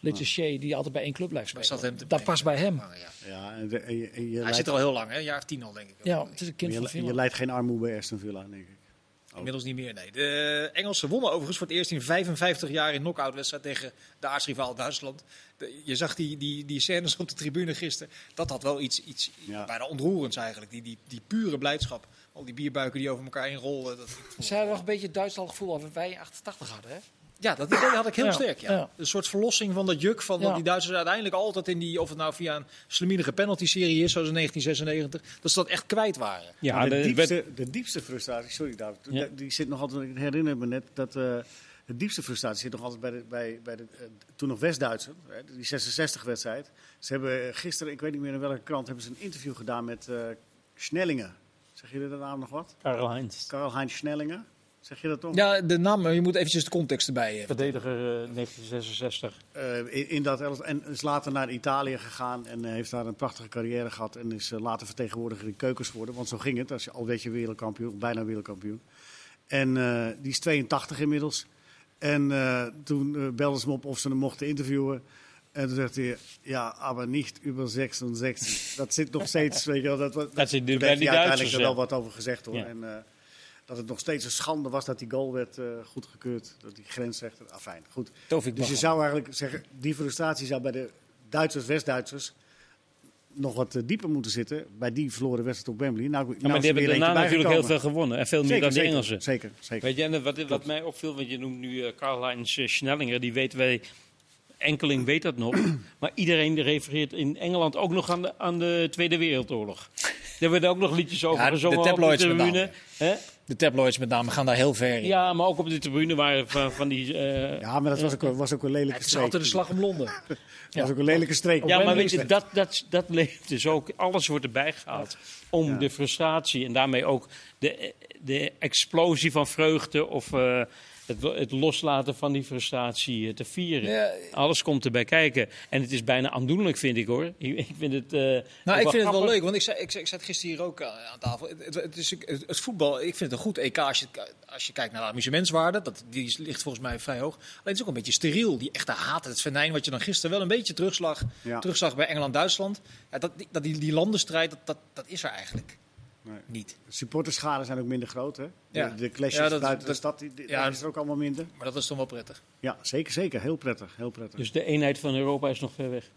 Little Shea, die altijd bij één club blijft spelen. Dat past bij hem. Ja, ja. Ja, en de- en je, en je Hij leidt- zit er al heel lang, hè? een jaar of tien al, denk ik. Ja, het is een kind van je, je Finland. leidt geen armoede bij Aston Villa, denk ik. Inmiddels niet meer, nee. De Engelsen wonnen overigens voor het eerst in 55 jaar in knock-out wedstrijd tegen de aartsrivaal Duitsland. De- je zag die, die, die scènes op de tribune gisteren. Dat had wel iets, iets Ja. bijna ontroerends eigenlijk. Die, die, die pure blijdschap. Al die bierbuiken die over elkaar heen rollen. Dat, Ze hadden nog een beetje het Duitsland gevoel wat wij in 88 hadden, hè? Ja, dat idee had ik heel Ja, sterk. Ja. ja. Een soort verlossing van dat juk. Van Ja. dat die Duitsers uiteindelijk altijd in die, of het nou via een slimminige penalty-serie is, zoals in 1996, dat ze dat echt kwijt waren. Ja, de, de- diepste, de diepste frustratie, sorry David, Ja. die zit nog altijd, ik herinner me net dat eh, de diepste frustratie zit nog altijd bij de, bij, bij de eh, toen nog West-Duitser, hè, die 66-wedstrijd. Ze hebben gisteren, ik weet niet meer in welke krant, hebben ze een interview gedaan met eh Schnellingen. Zeg je de naam nog wat? Karl Heinz. Karl-Heinz Schnellingen. Zeg je dat toch? Ja, de naam, maar je moet eventjes de context erbij hebben. Verdediger eh, 1966. Eh, in, in dat en is later naar Italië gegaan en eh, heeft daar een prachtige carrière gehad. En is eh, later vertegenwoordiger in keukens geworden. Want zo ging het, als je, al werd je wereldkampioen, bijna wereldkampioen. En eh, die is 82 inmiddels. En eh, toen eh, belden ze hem op of ze hem mochten interviewen. En toen zegt hij, ja, aber niet over 66. Dat zit nog steeds, weet je wel. Dat, dat, Dat zit nu bij die er wel wat over gezegd hoor. Ja. En, eh, dat het nog steeds een schande was dat die goal werd eh, goedgekeurd. Dat die grensrechter, afijn, goed. Tofik Dus je zou eigenlijk zeggen, die frustratie zou bij de Duitsers, West-Duitsers nog wat eh, dieper moeten zitten. Bij die verloren wedstrijd op Wembley. Nou, nou Ja, maar is die hebben daarna natuurlijk heel veel gewonnen. En veel meer Zeker, dan de Engelsen. Zeker, zeker. Weet je, en wat, wat mij opviel, want je noemt nu eh, Karl-Heinz Schnellinger, die weten wij, enkeling weet dat nog. maar iedereen refereert in Engeland ook nog aan de, aan de Tweede Wereldoorlog. Daar werden ook nog liedjes over Ja, de gezongen op de met name. tribune. De tabloids met name gaan daar heel ver in. Ja, maar ook op de tribune waren van, van die... eh, Ja, maar dat was ook, was ook een lelijke Het is streek. altijd de slag om Londen. Dat was ook een lelijke streek. Ja, maar weet je, dat, dat, dat leeft dus ook. Alles wordt erbij gehaald om Ja. de frustratie en daarmee ook de, de explosie van vreugde of eh, het, het loslaten van die frustratie eh, te vieren. Ja. Alles komt erbij kijken. En het is bijna aandoenlijk, vind ik hoor. Ik vind het. eh, Nou, ik vind het wel grappig. leuk, want ik zei, ik, zei, ik zei het gisteren hier ook aan, aan tafel. Het, het, het is, het, het voetbal, ik vind het een goed EK als je, als je kijkt naar de amusementswaarde. Dat, die ligt volgens mij vrij hoog. Alleen het is ook een beetje steriel. Die echte haat, het venijn, wat je dan gisteren wel een beetje terugslag, Ja. terugzag bij Engeland-Duitsland. Ja, dat, die- dat, die, die landenstrijd, dat, dat, dat is er eigenlijk Nee. niet. Supporterschade zijn ook minder groot, hè? Ja. De, de clashes Ja, dat- buiten de dat- stad, die, die- ja. dat is er ook allemaal minder. Maar dat is dan wel prettig. Ja, zeker, zeker. Heel prettig, heel prettig. Dus de eenheid van Europa is nog ver weg.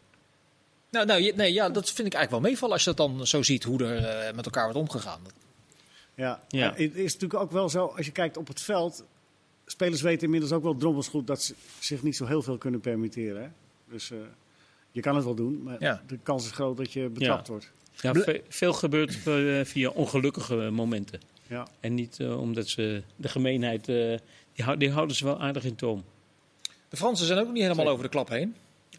Nou, nou nee, ja, dat vind ik eigenlijk wel meevallen als je dat dan zo ziet hoe er eh, met elkaar wordt omgegaan. Ja. Ja. En Het is natuurlijk ook wel zo, als je kijkt op het veld... Spelers weten inmiddels ook wel drommels goed dat ze zich niet zo heel veel kunnen permitteren. Hè? Dus eh, je kan het wel doen, maar Ja. de kans is groot dat je betrapt wordt. Ja, ve- veel gebeurt eh, via ongelukkige momenten. Ja. En niet eh, omdat ze de gemeenheid. eh, die, hou- die houden ze wel aardig in toom. De Fransen zijn ook niet helemaal over de klap heen.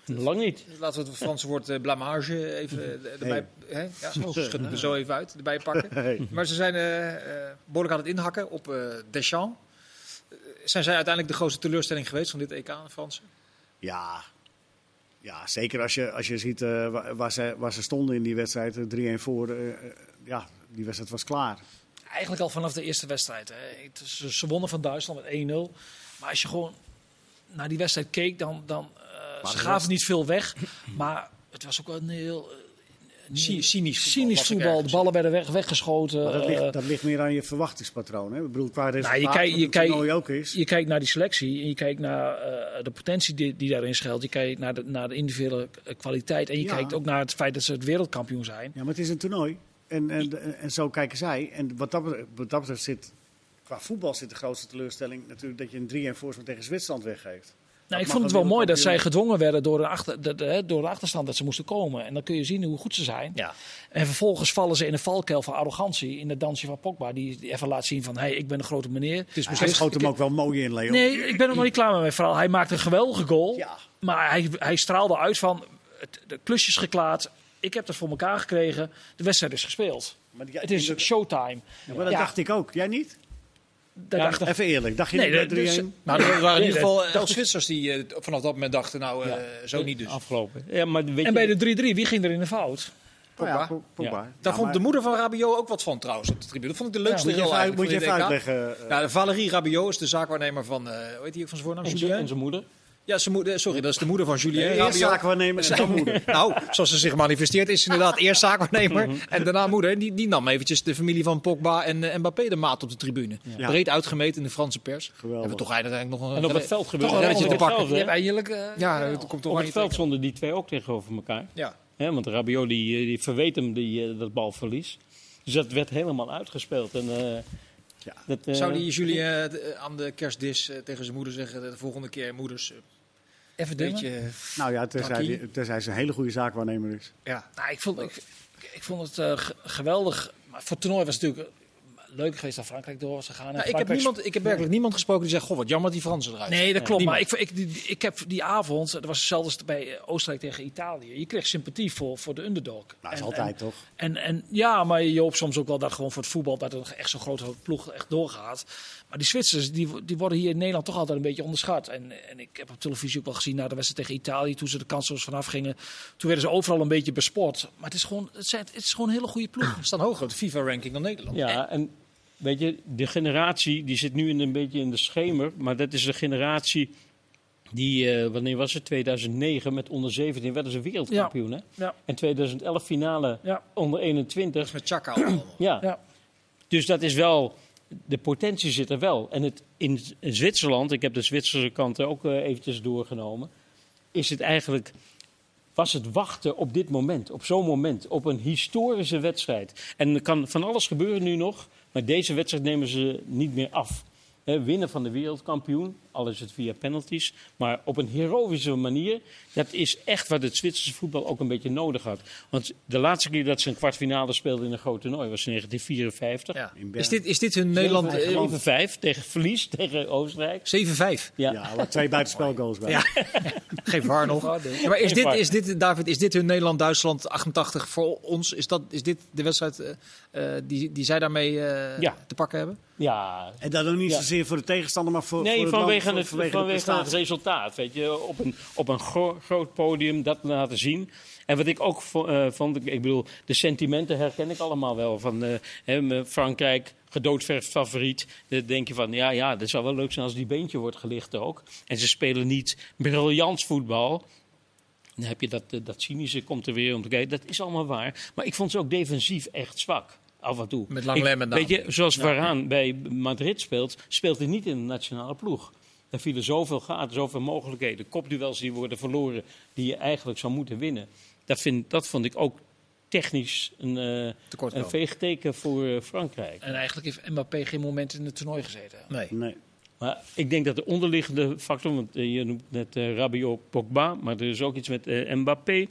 Lang niet. Laten we het Franse woord eh, blamage even erbij, hè? Ja, schudden we er zo even uit, erbij pakken. Hey. Maar ze zijn eh, eh, behoorlijk aan het inhakken op eh, Deschamps. Zijn zij uiteindelijk de grootste teleurstelling geweest van dit EK aan de Fransen? Ja. Ja, zeker als je, als je ziet eh, waar, ze, waar ze stonden in die wedstrijd, eh, 3-1 voor. eh, eh, ja, die wedstrijd was klaar. Eigenlijk al vanaf de eerste wedstrijd. Hè. Het is- Ze, ze wonnen van Duitsland met 1-0. Maar als je gewoon naar die wedstrijd keek, dan... dan eh, ze gaven was- niet veel weg. Maar het was ook wel een heel... eh, Cy- cynisch voetbal cynisch voetbal. De ballen werden weg, weggeschoten. Maar dat, Eh, ligt, dat ligt meer aan je verwachtingspatroon. Hè? Ik bedoel, qua resultaat, Nou, je kijkt- je ook is. je kijkt naar die selectie en je kijkt naar eh, de potentie die, die daarin schuilt. Je kijkt naar de, naar de individuele eh, kwaliteit. En je Ja. kijkt ook naar het feit dat ze het wereldkampioen zijn. Ja, maar het is een toernooi. En, en, en zo kijken zij. En wat dat, betreft, wat dat betreft zit, qua voetbal zit de grootste teleurstelling natuurlijk dat je een 3-1 voorsprong tegen Zwitserland weggeeft. Nou, ik vond het wel mooi dat zij gedwongen werden door achter, de, de, hè, door een achterstand dat ze moesten komen. En dan kun je zien hoe goed ze zijn. Ja. En vervolgens vallen ze in een valkuil van arrogantie in het dansje van Pogba. Die, even laat zien van, hé, hey, ik ben een grote meneer. Het is Hij misschien schoot hem ook wel mooi in, Leo. Nee, ik ben nog niet klaar met mijn verhaal. Hij maakte een geweldige goal. Ja. Maar hij, hij straalde uit van, het, de klusjes geklaard. Ik heb het voor elkaar gekregen. De wedstrijd is gespeeld. Maar, die- Het is dat- showtime. ja, maar dat Ja. dacht ik ook. Jij niet? Dat Ja, dacht ik- Even eerlijk. Dacht je Nee, niet dus- 3-1? Nou, er waren in ieder geval elf Zwitsers die eh, vanaf dat moment dachten, nou, eh, zo niet dus. Afgelopen. Ja, maar weet En bij je, de 3-3, wie ging er in de fout? Oh ja, Pogba. Pogba. Ja. Daar Ja, vond maar- de moeder van Rabiot ook wat van trouwens op de tribune. Dat vond ik de leukste Moet je even, moet je even uitleggen. eh, Ja, Valérie Rabiot is de zaakwaarnemer van, eh hoe heet die ook van zijn voornaam? en zijn moeder. Ja, zijn moeder, sorry, dat is de moeder van Julien Eerst Rabiot. zaakwaarnemer en dan moeder. Nou, zoals ze zich manifesteert, is ze inderdaad eerst zaakwaarnemer en daarna moeder. Die, die nam eventjes de familie van Pogba en eh, Mbappé de maat op de tribune. Ja. Breed uitgemeten in de Franse pers. Geweldig. Hebben we toch eigenlijk nog een... En op het veld gebeurde een te hetzelfde, Je eigenlijk... eh, Ja, ja. het komt toch Op het veld trekken. stonden die twee ook tegenover elkaar. Ja. Hè, want Rabiot die, eh, die verweet hem die, eh, dat balverlies. Dus dat werd helemaal uitgespeeld. En, eh, Ja. dat, eh, Zou die Julien eh, aan de kerstdis eh, tegen zijn moeder zeggen, de volgende keer moeders, eh, Even een beetje... Nou ja, tenzij, tenzij ze een hele goede zaakwaarnemer is. Ja. Nou, ik vond, ik, ik vond het eh, ge- geweldig. Maar voor het toernooi was het natuurlijk eh, leuk geweest dat Frankrijk door was gegaan. En Nou, ik, heb niemand, ik heb werkelijk niemand gesproken die zegt, goh, wat jammer dat die Fransen eruit Nee, dat klopt. Maar ik, ik, die- ik heb die avond, dat was hetzelfde als bij eh, Oostenrijk tegen Italië. Je kreeg sympathie voor, voor de underdog. Nou, dat is En- altijd toch? En, en ja, maar je hoopt soms ook wel dat gewoon voor het voetbal dat er echt zo'n grote ploeg echt doorgaat. Maar die Zwitsers, die, die worden hier in Nederland toch altijd een beetje onderschat. En, en ik heb op televisie ook wel gezien na de wedstrijd tegen Italië, toen ze de kansloos vanaf gingen. Toen werden ze overal een beetje besport. Maar het is gewoon, het, zijn, het is gewoon een hele goede ploeg. Ze staan hoger op de FIFA-ranking dan Nederland. Ja, en weet je, de generatie die zit nu in een beetje in de schemer. Maar dat is de generatie die, eh, wanneer was het? 2009 met onder 17 werden ze wereldkampioen. Hè? Ja. En 2011 finale Ja. onder Dat 21. is met Chaka. Ja. Dus dat is wel, de potentie zit er wel. En het, in Zwitserland, ik heb de Zwitserse kant ook eh, eventjes doorgenomen, is het eigenlijk, was het wachten op dit moment, op zo'n moment, op een historische wedstrijd. En er kan van alles gebeuren nu nog, maar deze wedstrijd nemen ze niet meer af. Winnen van de wereldkampioen, al is het via penalties, maar op een heroïsche manier. Dat is echt wat het Zwitserse voetbal ook een beetje nodig had. Want de laatste keer dat ze een kwartfinale speelden in een groot toernooi was in 1954. Ja. In Bern. Is, dit, is dit hun Nederland... eh, 7-5 tegen verlies tegen Oostenrijk. 7-5. Ja. Ja, twee buitenspelgoals bij. Ja. Geen VAR nog. Ja, maar is dit, is dit, David, is dit hun Nederland-Duitsland 88 voor ons? Is, dat, is dit de wedstrijd eh, eh, die, die zij daarmee eh, Ja. te pakken hebben? Ja, En dat ook niet Ja. zozeer voor de tegenstander, maar voor, nee, voor het vanwege, land, het, voor- vanwege, het resultaat. Weet je, op een, op een gro- groot podium dat laten zien. En wat ik ook eh, vond, ik- bedoel, de sentimenten herken ik allemaal wel. Van eh, Frankrijk, gedoodverfd favoriet. Dan denk je van, ja, ja, dat zou wel leuk zijn als die beentje wordt gelicht ook. En ze spelen niet briljant voetbal. Dan heb je dat, eh, dat cynische, komt er weer om te kijken. Dat is allemaal waar. Maar ik vond ze ook defensief echt zwak. Af en toe. Met name. Weet je, zoals Varaan bij Madrid speelt, speelt hij niet in de nationale ploeg. Daar vielen zoveel gaten, zoveel mogelijkheden. Kopduels die worden verloren, die je eigenlijk zou moeten winnen. Dat, vind, dat vond ik ook technisch een, eh, een veegteken voor eh, Frankrijk. En eigenlijk heeft Mbappé geen moment in het toernooi gezeten. Nee. Nee. Maar ik denk dat de onderliggende factor, want eh, je noemt net Rabiot Pogba, maar er is ook iets met Mbappé.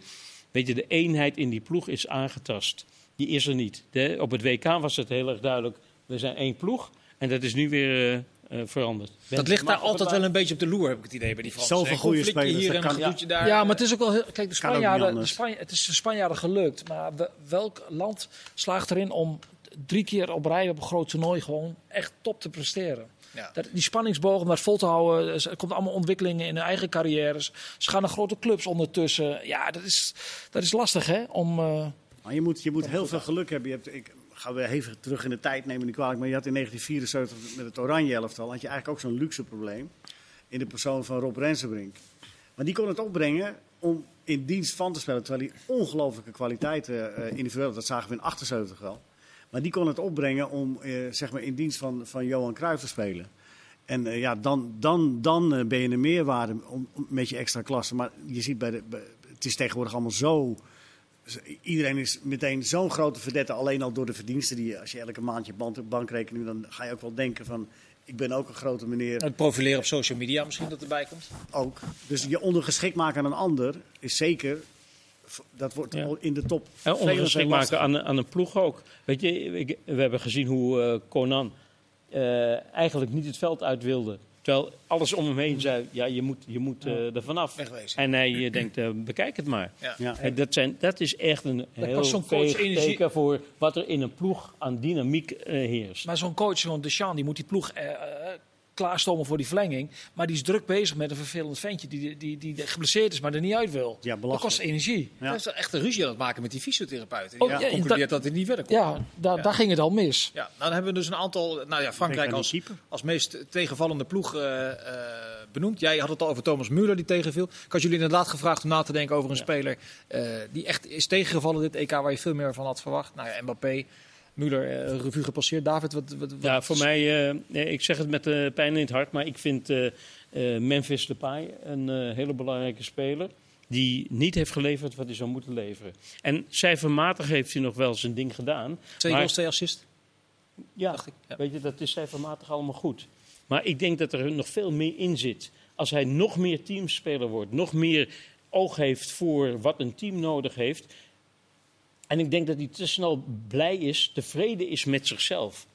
Weet je, de eenheid in die ploeg is aangetast. Die is er niet. De- op het WK was het heel erg duidelijk, we zijn één ploeg. En dat is nu weer eh, eh, veranderd. Dat ligt daar altijd wel een beetje op de loer, heb ik het idee, bij die Fransen. Zoveel Een goede spelers, hier en gedoetje daar. Ja, maar het is ook wel heel. Kijk, de Spanjaarden, de. Spanje, het is de Spanjaarden gelukt. Maar we- welk land slaagt erin om drie keer op rij op een groot toernooi gewoon echt top te presteren? Ja. Dat, die spanningsboog om dat vol te houden. Er komt allemaal ontwikkelingen in hun eigen carrières. Ze gaan naar grote clubs ondertussen. Ja, dat is, dat is lastig hè. Om, eh, Maar je moet, je moet heel veel geluk hebben. Je hebt, ik ga weer even terug in de tijd, neem me niet kwalijk. Maar je had in 1974 met het Oranje elftal had je eigenlijk ook zo'n luxe probleem. In de persoon van Rob Rensenbrink. Maar die kon het opbrengen om in dienst van te spelen. Terwijl hij ongelooflijke kwaliteiten eh individueel had. Dat zagen we in 78 wel. Maar die kon het opbrengen om eh, zeg maar in dienst van, van Johan Cruijff te spelen. En eh, ja, dan, dan, dan ben je een meerwaarde om, om- met je extra klasse. Maar je ziet bij de. bij- het is tegenwoordig allemaal zo. Iedereen is meteen zo'n grote verdette. Alleen al door de verdiensten die je, als je elke maand je bankrekening. dan ga je ook wel denken van. ik ben ook een grote meneer. Het profileren op social media misschien dat erbij komt. Ook. Dus je ondergeschikt maken aan een ander is zeker. Dat wordt Ja. in de top. En ondergeschikt maken aan, aan een ploeg ook. Weet je, we hebben gezien hoe eh Conan eh, eigenlijk niet het veld uit wilde. Terwijl alles om hem heen zei, ja, je moet, je moet eh, er vanaf. Wegwezen. En hij eh, denkt, eh, bekijk het maar. Ja. Ja. En dat, zijn, dat is echt een heel kost zo'n coach energie. voor wat er in een ploeg aan dynamiek heerst. Maar zo'n coach, zo'n Deschamps, die moet die ploeg klaarstomen voor die verlenging. Maar die is druk bezig met een vervelend ventje die, die, die, die geblesseerd is, maar er niet uit wil. Ja, dat kost energie. Ja. Hij is echt een ruzie aan het maken met die fysiotherapeuten. Oh, Die ja, concludeert dat hij niet verder komt. Ja, da- Ja. daar ging het al mis. Ja, nou, dan hebben we dus een aantal. Nou ja, Frankrijk als, als meest tegenvallende ploeg eh, eh, benoemd. Jij had het al over Thomas Müller die tegenviel. Ik had jullie inderdaad gevraagd om na te denken over een speler eh, die echt is tegengevallen dit EK waar je veel meer van had verwacht. Nou ja, Mbappé, Müller, eh, revue gepasseerd. David, wat, wat, wat- Ja, voor mij, eh, nee, ik zeg het met eh, pijn in het hart, maar ik vind eh, eh, Memphis Depay een eh, hele belangrijke speler. Die niet heeft geleverd wat hij zou moeten leveren. En cijfermatig heeft hij nog wel zijn ding gedaan. twee goals, twee assists, Ja, dacht ik. Ja. weet je, dat is cijfermatig allemaal goed. Maar ik denk dat er nog veel meer in zit. Als hij nog meer teamspeler wordt, nog meer oog heeft voor wat een team nodig heeft. En ik denk dat hij te snel blij is, tevreden is met zichzelf.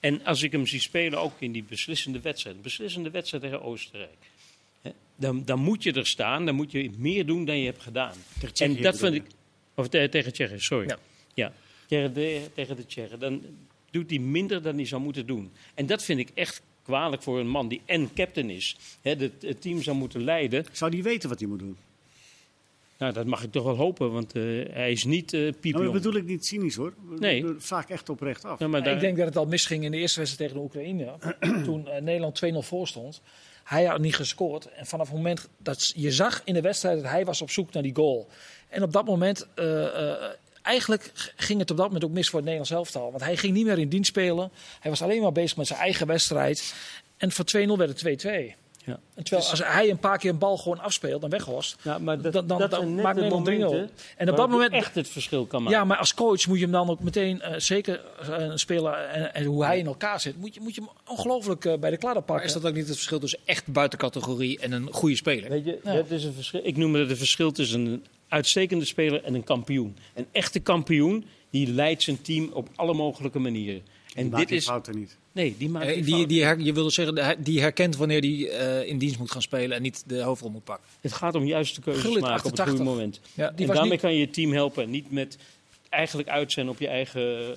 En als ik hem zie spelen, ook in die beslissende wedstrijd, beslissende wedstrijd tegen Oostenrijk. hè, Dan, dan moet je er staan, dan moet je meer doen dan je hebt gedaan. Tegen En dat vind ik. Of te- tegen Tsjechië, sorry. Ja. Ja. Tegen, de, tegen de Tsjechen. Dan doet hij minder dan hij zou moeten doen. En dat vind ik echt kwalijk voor een man die en captain is. Hè, de- het team zou moeten leiden. Zou die weten wat hij moet doen? Nou, dat mag ik toch wel hopen, want eh, hij is niet eh Nou, piepjong. dat bedoel ik niet cynisch hoor. Nee. Vaak echt oprecht af. Ja, maar daar- Ik denk dat het al misging in de eerste wedstrijd tegen de Oekraïne. toen eh, Nederland 2-0 voor stond. Hij had niet gescoord. En vanaf het moment dat je zag in de wedstrijd dat hij was op zoek naar die goal. En op dat moment, eh, eh, eigenlijk ging het op dat moment ook mis voor het Nederlands elftal. Want hij ging niet meer in dienst spelen. Hij was alleen maar bezig met zijn eigen wedstrijd. En voor 2-0 werd het 2-2. Ja. En terwijl als hij een paar keer een bal gewoon afspeelt en weghorst. Ja, maar dat, Dan- dan- dat dan maakt Nederland 3-0. momenten En op dat moment echt het verschil kan maken. Ja, maar als coach moet je hem dan ook meteen, eh, zeker eh, een speler en, en hoe hij in elkaar zit, moet je, moet je hem ongelooflijk eh, bij de kladder Maar pakken. is dat ook niet het verschil tussen echt buiten categorie en een goede speler? Weet je, Ja. dat is een verschil. Ik noem het een verschil tussen een uitstekende speler en een kampioen. Een echte kampioen die leidt zijn team op alle mogelijke manieren. En Die dit is. fouten niet. Nee, die maakt Eh, die die, fout. die her- je wilde zeggen, die herkent wanneer die eh, in dienst moet gaan spelen en niet de hoofdrol moet pakken. Het gaat om juiste keuzes Gullit, maken op het 88. goede moment. Ja, Die en was daarmee niet- kan je je team helpen. Niet met eigenlijk uit zijn op je eigen...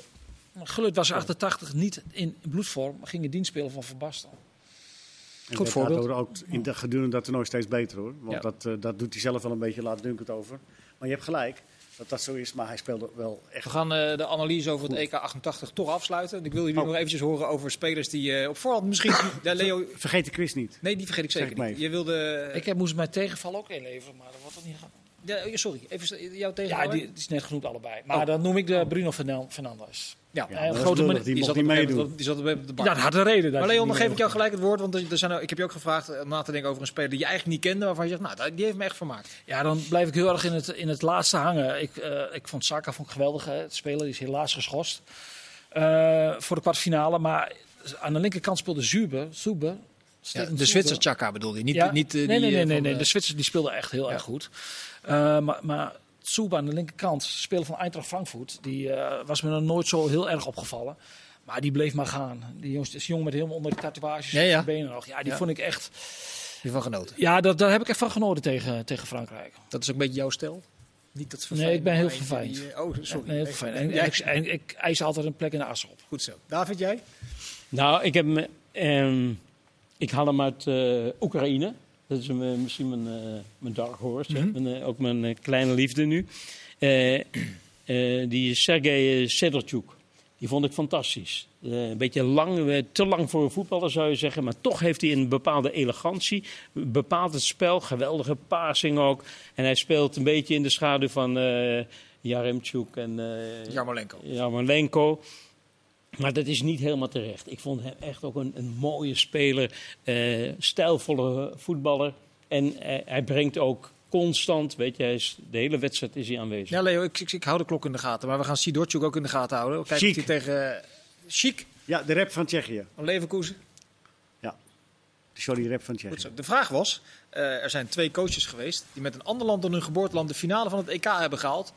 Gullit was 88 niet in bloedvorm, maar ging in dienst spelen van Van Basten. En Goed dat voorbeeld. ook in de gedurende dat toernooi steeds beter hoor. Want Ja. dat, eh, dat doet hij zelf wel een beetje, laat Dunk het over. Maar je hebt gelijk dat dat zo is, maar hij speelde wel echt. We gaan eh, de analyse over het EK 88 toch afsluiten. Ik wil jullie Oh. nog eventjes horen over spelers die eh, op voorhand misschien... ja, Leo, Vergeet de quiz niet. nee, die vergeet ik zeker niet. Je wilde... Ik heb, moest mijn tegenval ook inleveren, maar dat wordt het niet gaan. Ja, sorry, even jouw Ja, tegenvaller. die, die is net genoemd allebei. Maar Oh. dan noem ik de Bruno Fernan- Fernandes. Ja, Ja, is grote lullig, man- die die mocht zat niet meedoen. Die zat op de bank. Ja, dat had een reden. Maar Leon, dan geef ik jou gelijk het woord. Want er zijn, ik heb je ook gevraagd om na te denken over een speler die je eigenlijk niet kende. Waarvan je zegt, nou, die heeft me echt vermaakt. Ja, dan blijf ik heel erg in het, in het laatste hangen. Ik, eh, ik vond Saka vond ik geweldig, hè, het speler. Die is helaas geschorst eh, voor de kwartfinale. Maar aan de linkerkant speelde Zuber. Zuber Ja, de. Zwitser Chaka bedoel je, niet, Ja. niet eh, nee, nee, nee, eh, nee, de- Zwitsers die speelden echt heel erg goed. Eh, maar maar Zuber aan de linkerkant, speler van Eintracht Frankfurt, die eh, was me nog nooit zo heel erg opgevallen. Maar die bleef maar gaan. Die jongens, is jong met helemaal onder de tatoeages Ja, op ja. zijn benen nog. Ja, die Ja. vond ik echt. Hiervan genoten. Ja, dat, daar heb ik echt van genoten tegen, tegen Frankrijk. Dat is ook een beetje jouw stijl? Niet dat Nee, ik ben heel verfijnd. die, eh, oh, sorry. Nee, heel. En, en ik, en ik eis altijd een plek in de as op. Goed zo. David, jij? Nou, ik heb me, ehm, ik haal hem uit eh, Oekraïne. Dat is een, eh, misschien mijn, eh, mijn dark horse. Mhm. Mijn, eh, ook mijn kleine liefde nu. Eh, eh, die Sergej Sedelchuk. Die vond ik fantastisch. Eh, een beetje lang, te lang voor een voetballer zou je zeggen. Maar toch heeft hij een bepaalde elegantie. Bepaalt het spel. Geweldige passing ook. En hij speelt een beetje in de schaduw van eh Jaremchuk en eh, Jarmolenko. Jarmolenko. Maar dat is niet helemaal terecht. Ik vond hem echt ook een, een mooie speler. eh, stijlvolle voetballer. En eh, hij brengt ook constant, weet je, hij is, de hele wedstrijd is hij aanwezig. Ja, Leo, ik, ik, ik hou de klok in de gaten. Maar we gaan Sidorchuk ook in de gaten houden. Kijk Chic. of hij tegen... eh, Chic, Ja, de rap van Tsjechië. van Leverkusen. Jolly Rep van Tsjechië. Goed zo. De vraag was, eh, er zijn twee coaches geweest die met een ander land dan hun geboorteland de finale van het EK hebben gehaald.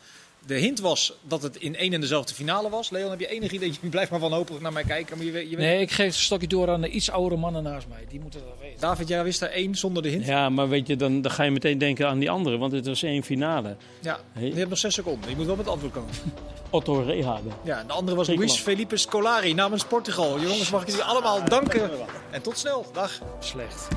De hint was dat het in één en dezelfde finale was. Leon, heb je enig idee? Je blijft maar wanhopig naar mij kijken. Maar je, weet- je weet- Nee, ik geef het stokje door aan de iets oudere mannen naast mij. Die moeten dat weten. David, jij wist er één zonder de hint. Ja, maar weet je, dan, dan ga je meteen denken aan die andere, want het was één finale. Ja, Hey. je hebt nog zes seconden. Je moet wel met antwoord komen. Otto Rehade. Ja, en de andere was. Luis Felipe Scolari namens Portugal. Jongens, mag ik jullie allemaal danken. En tot snel. Dag. Slecht.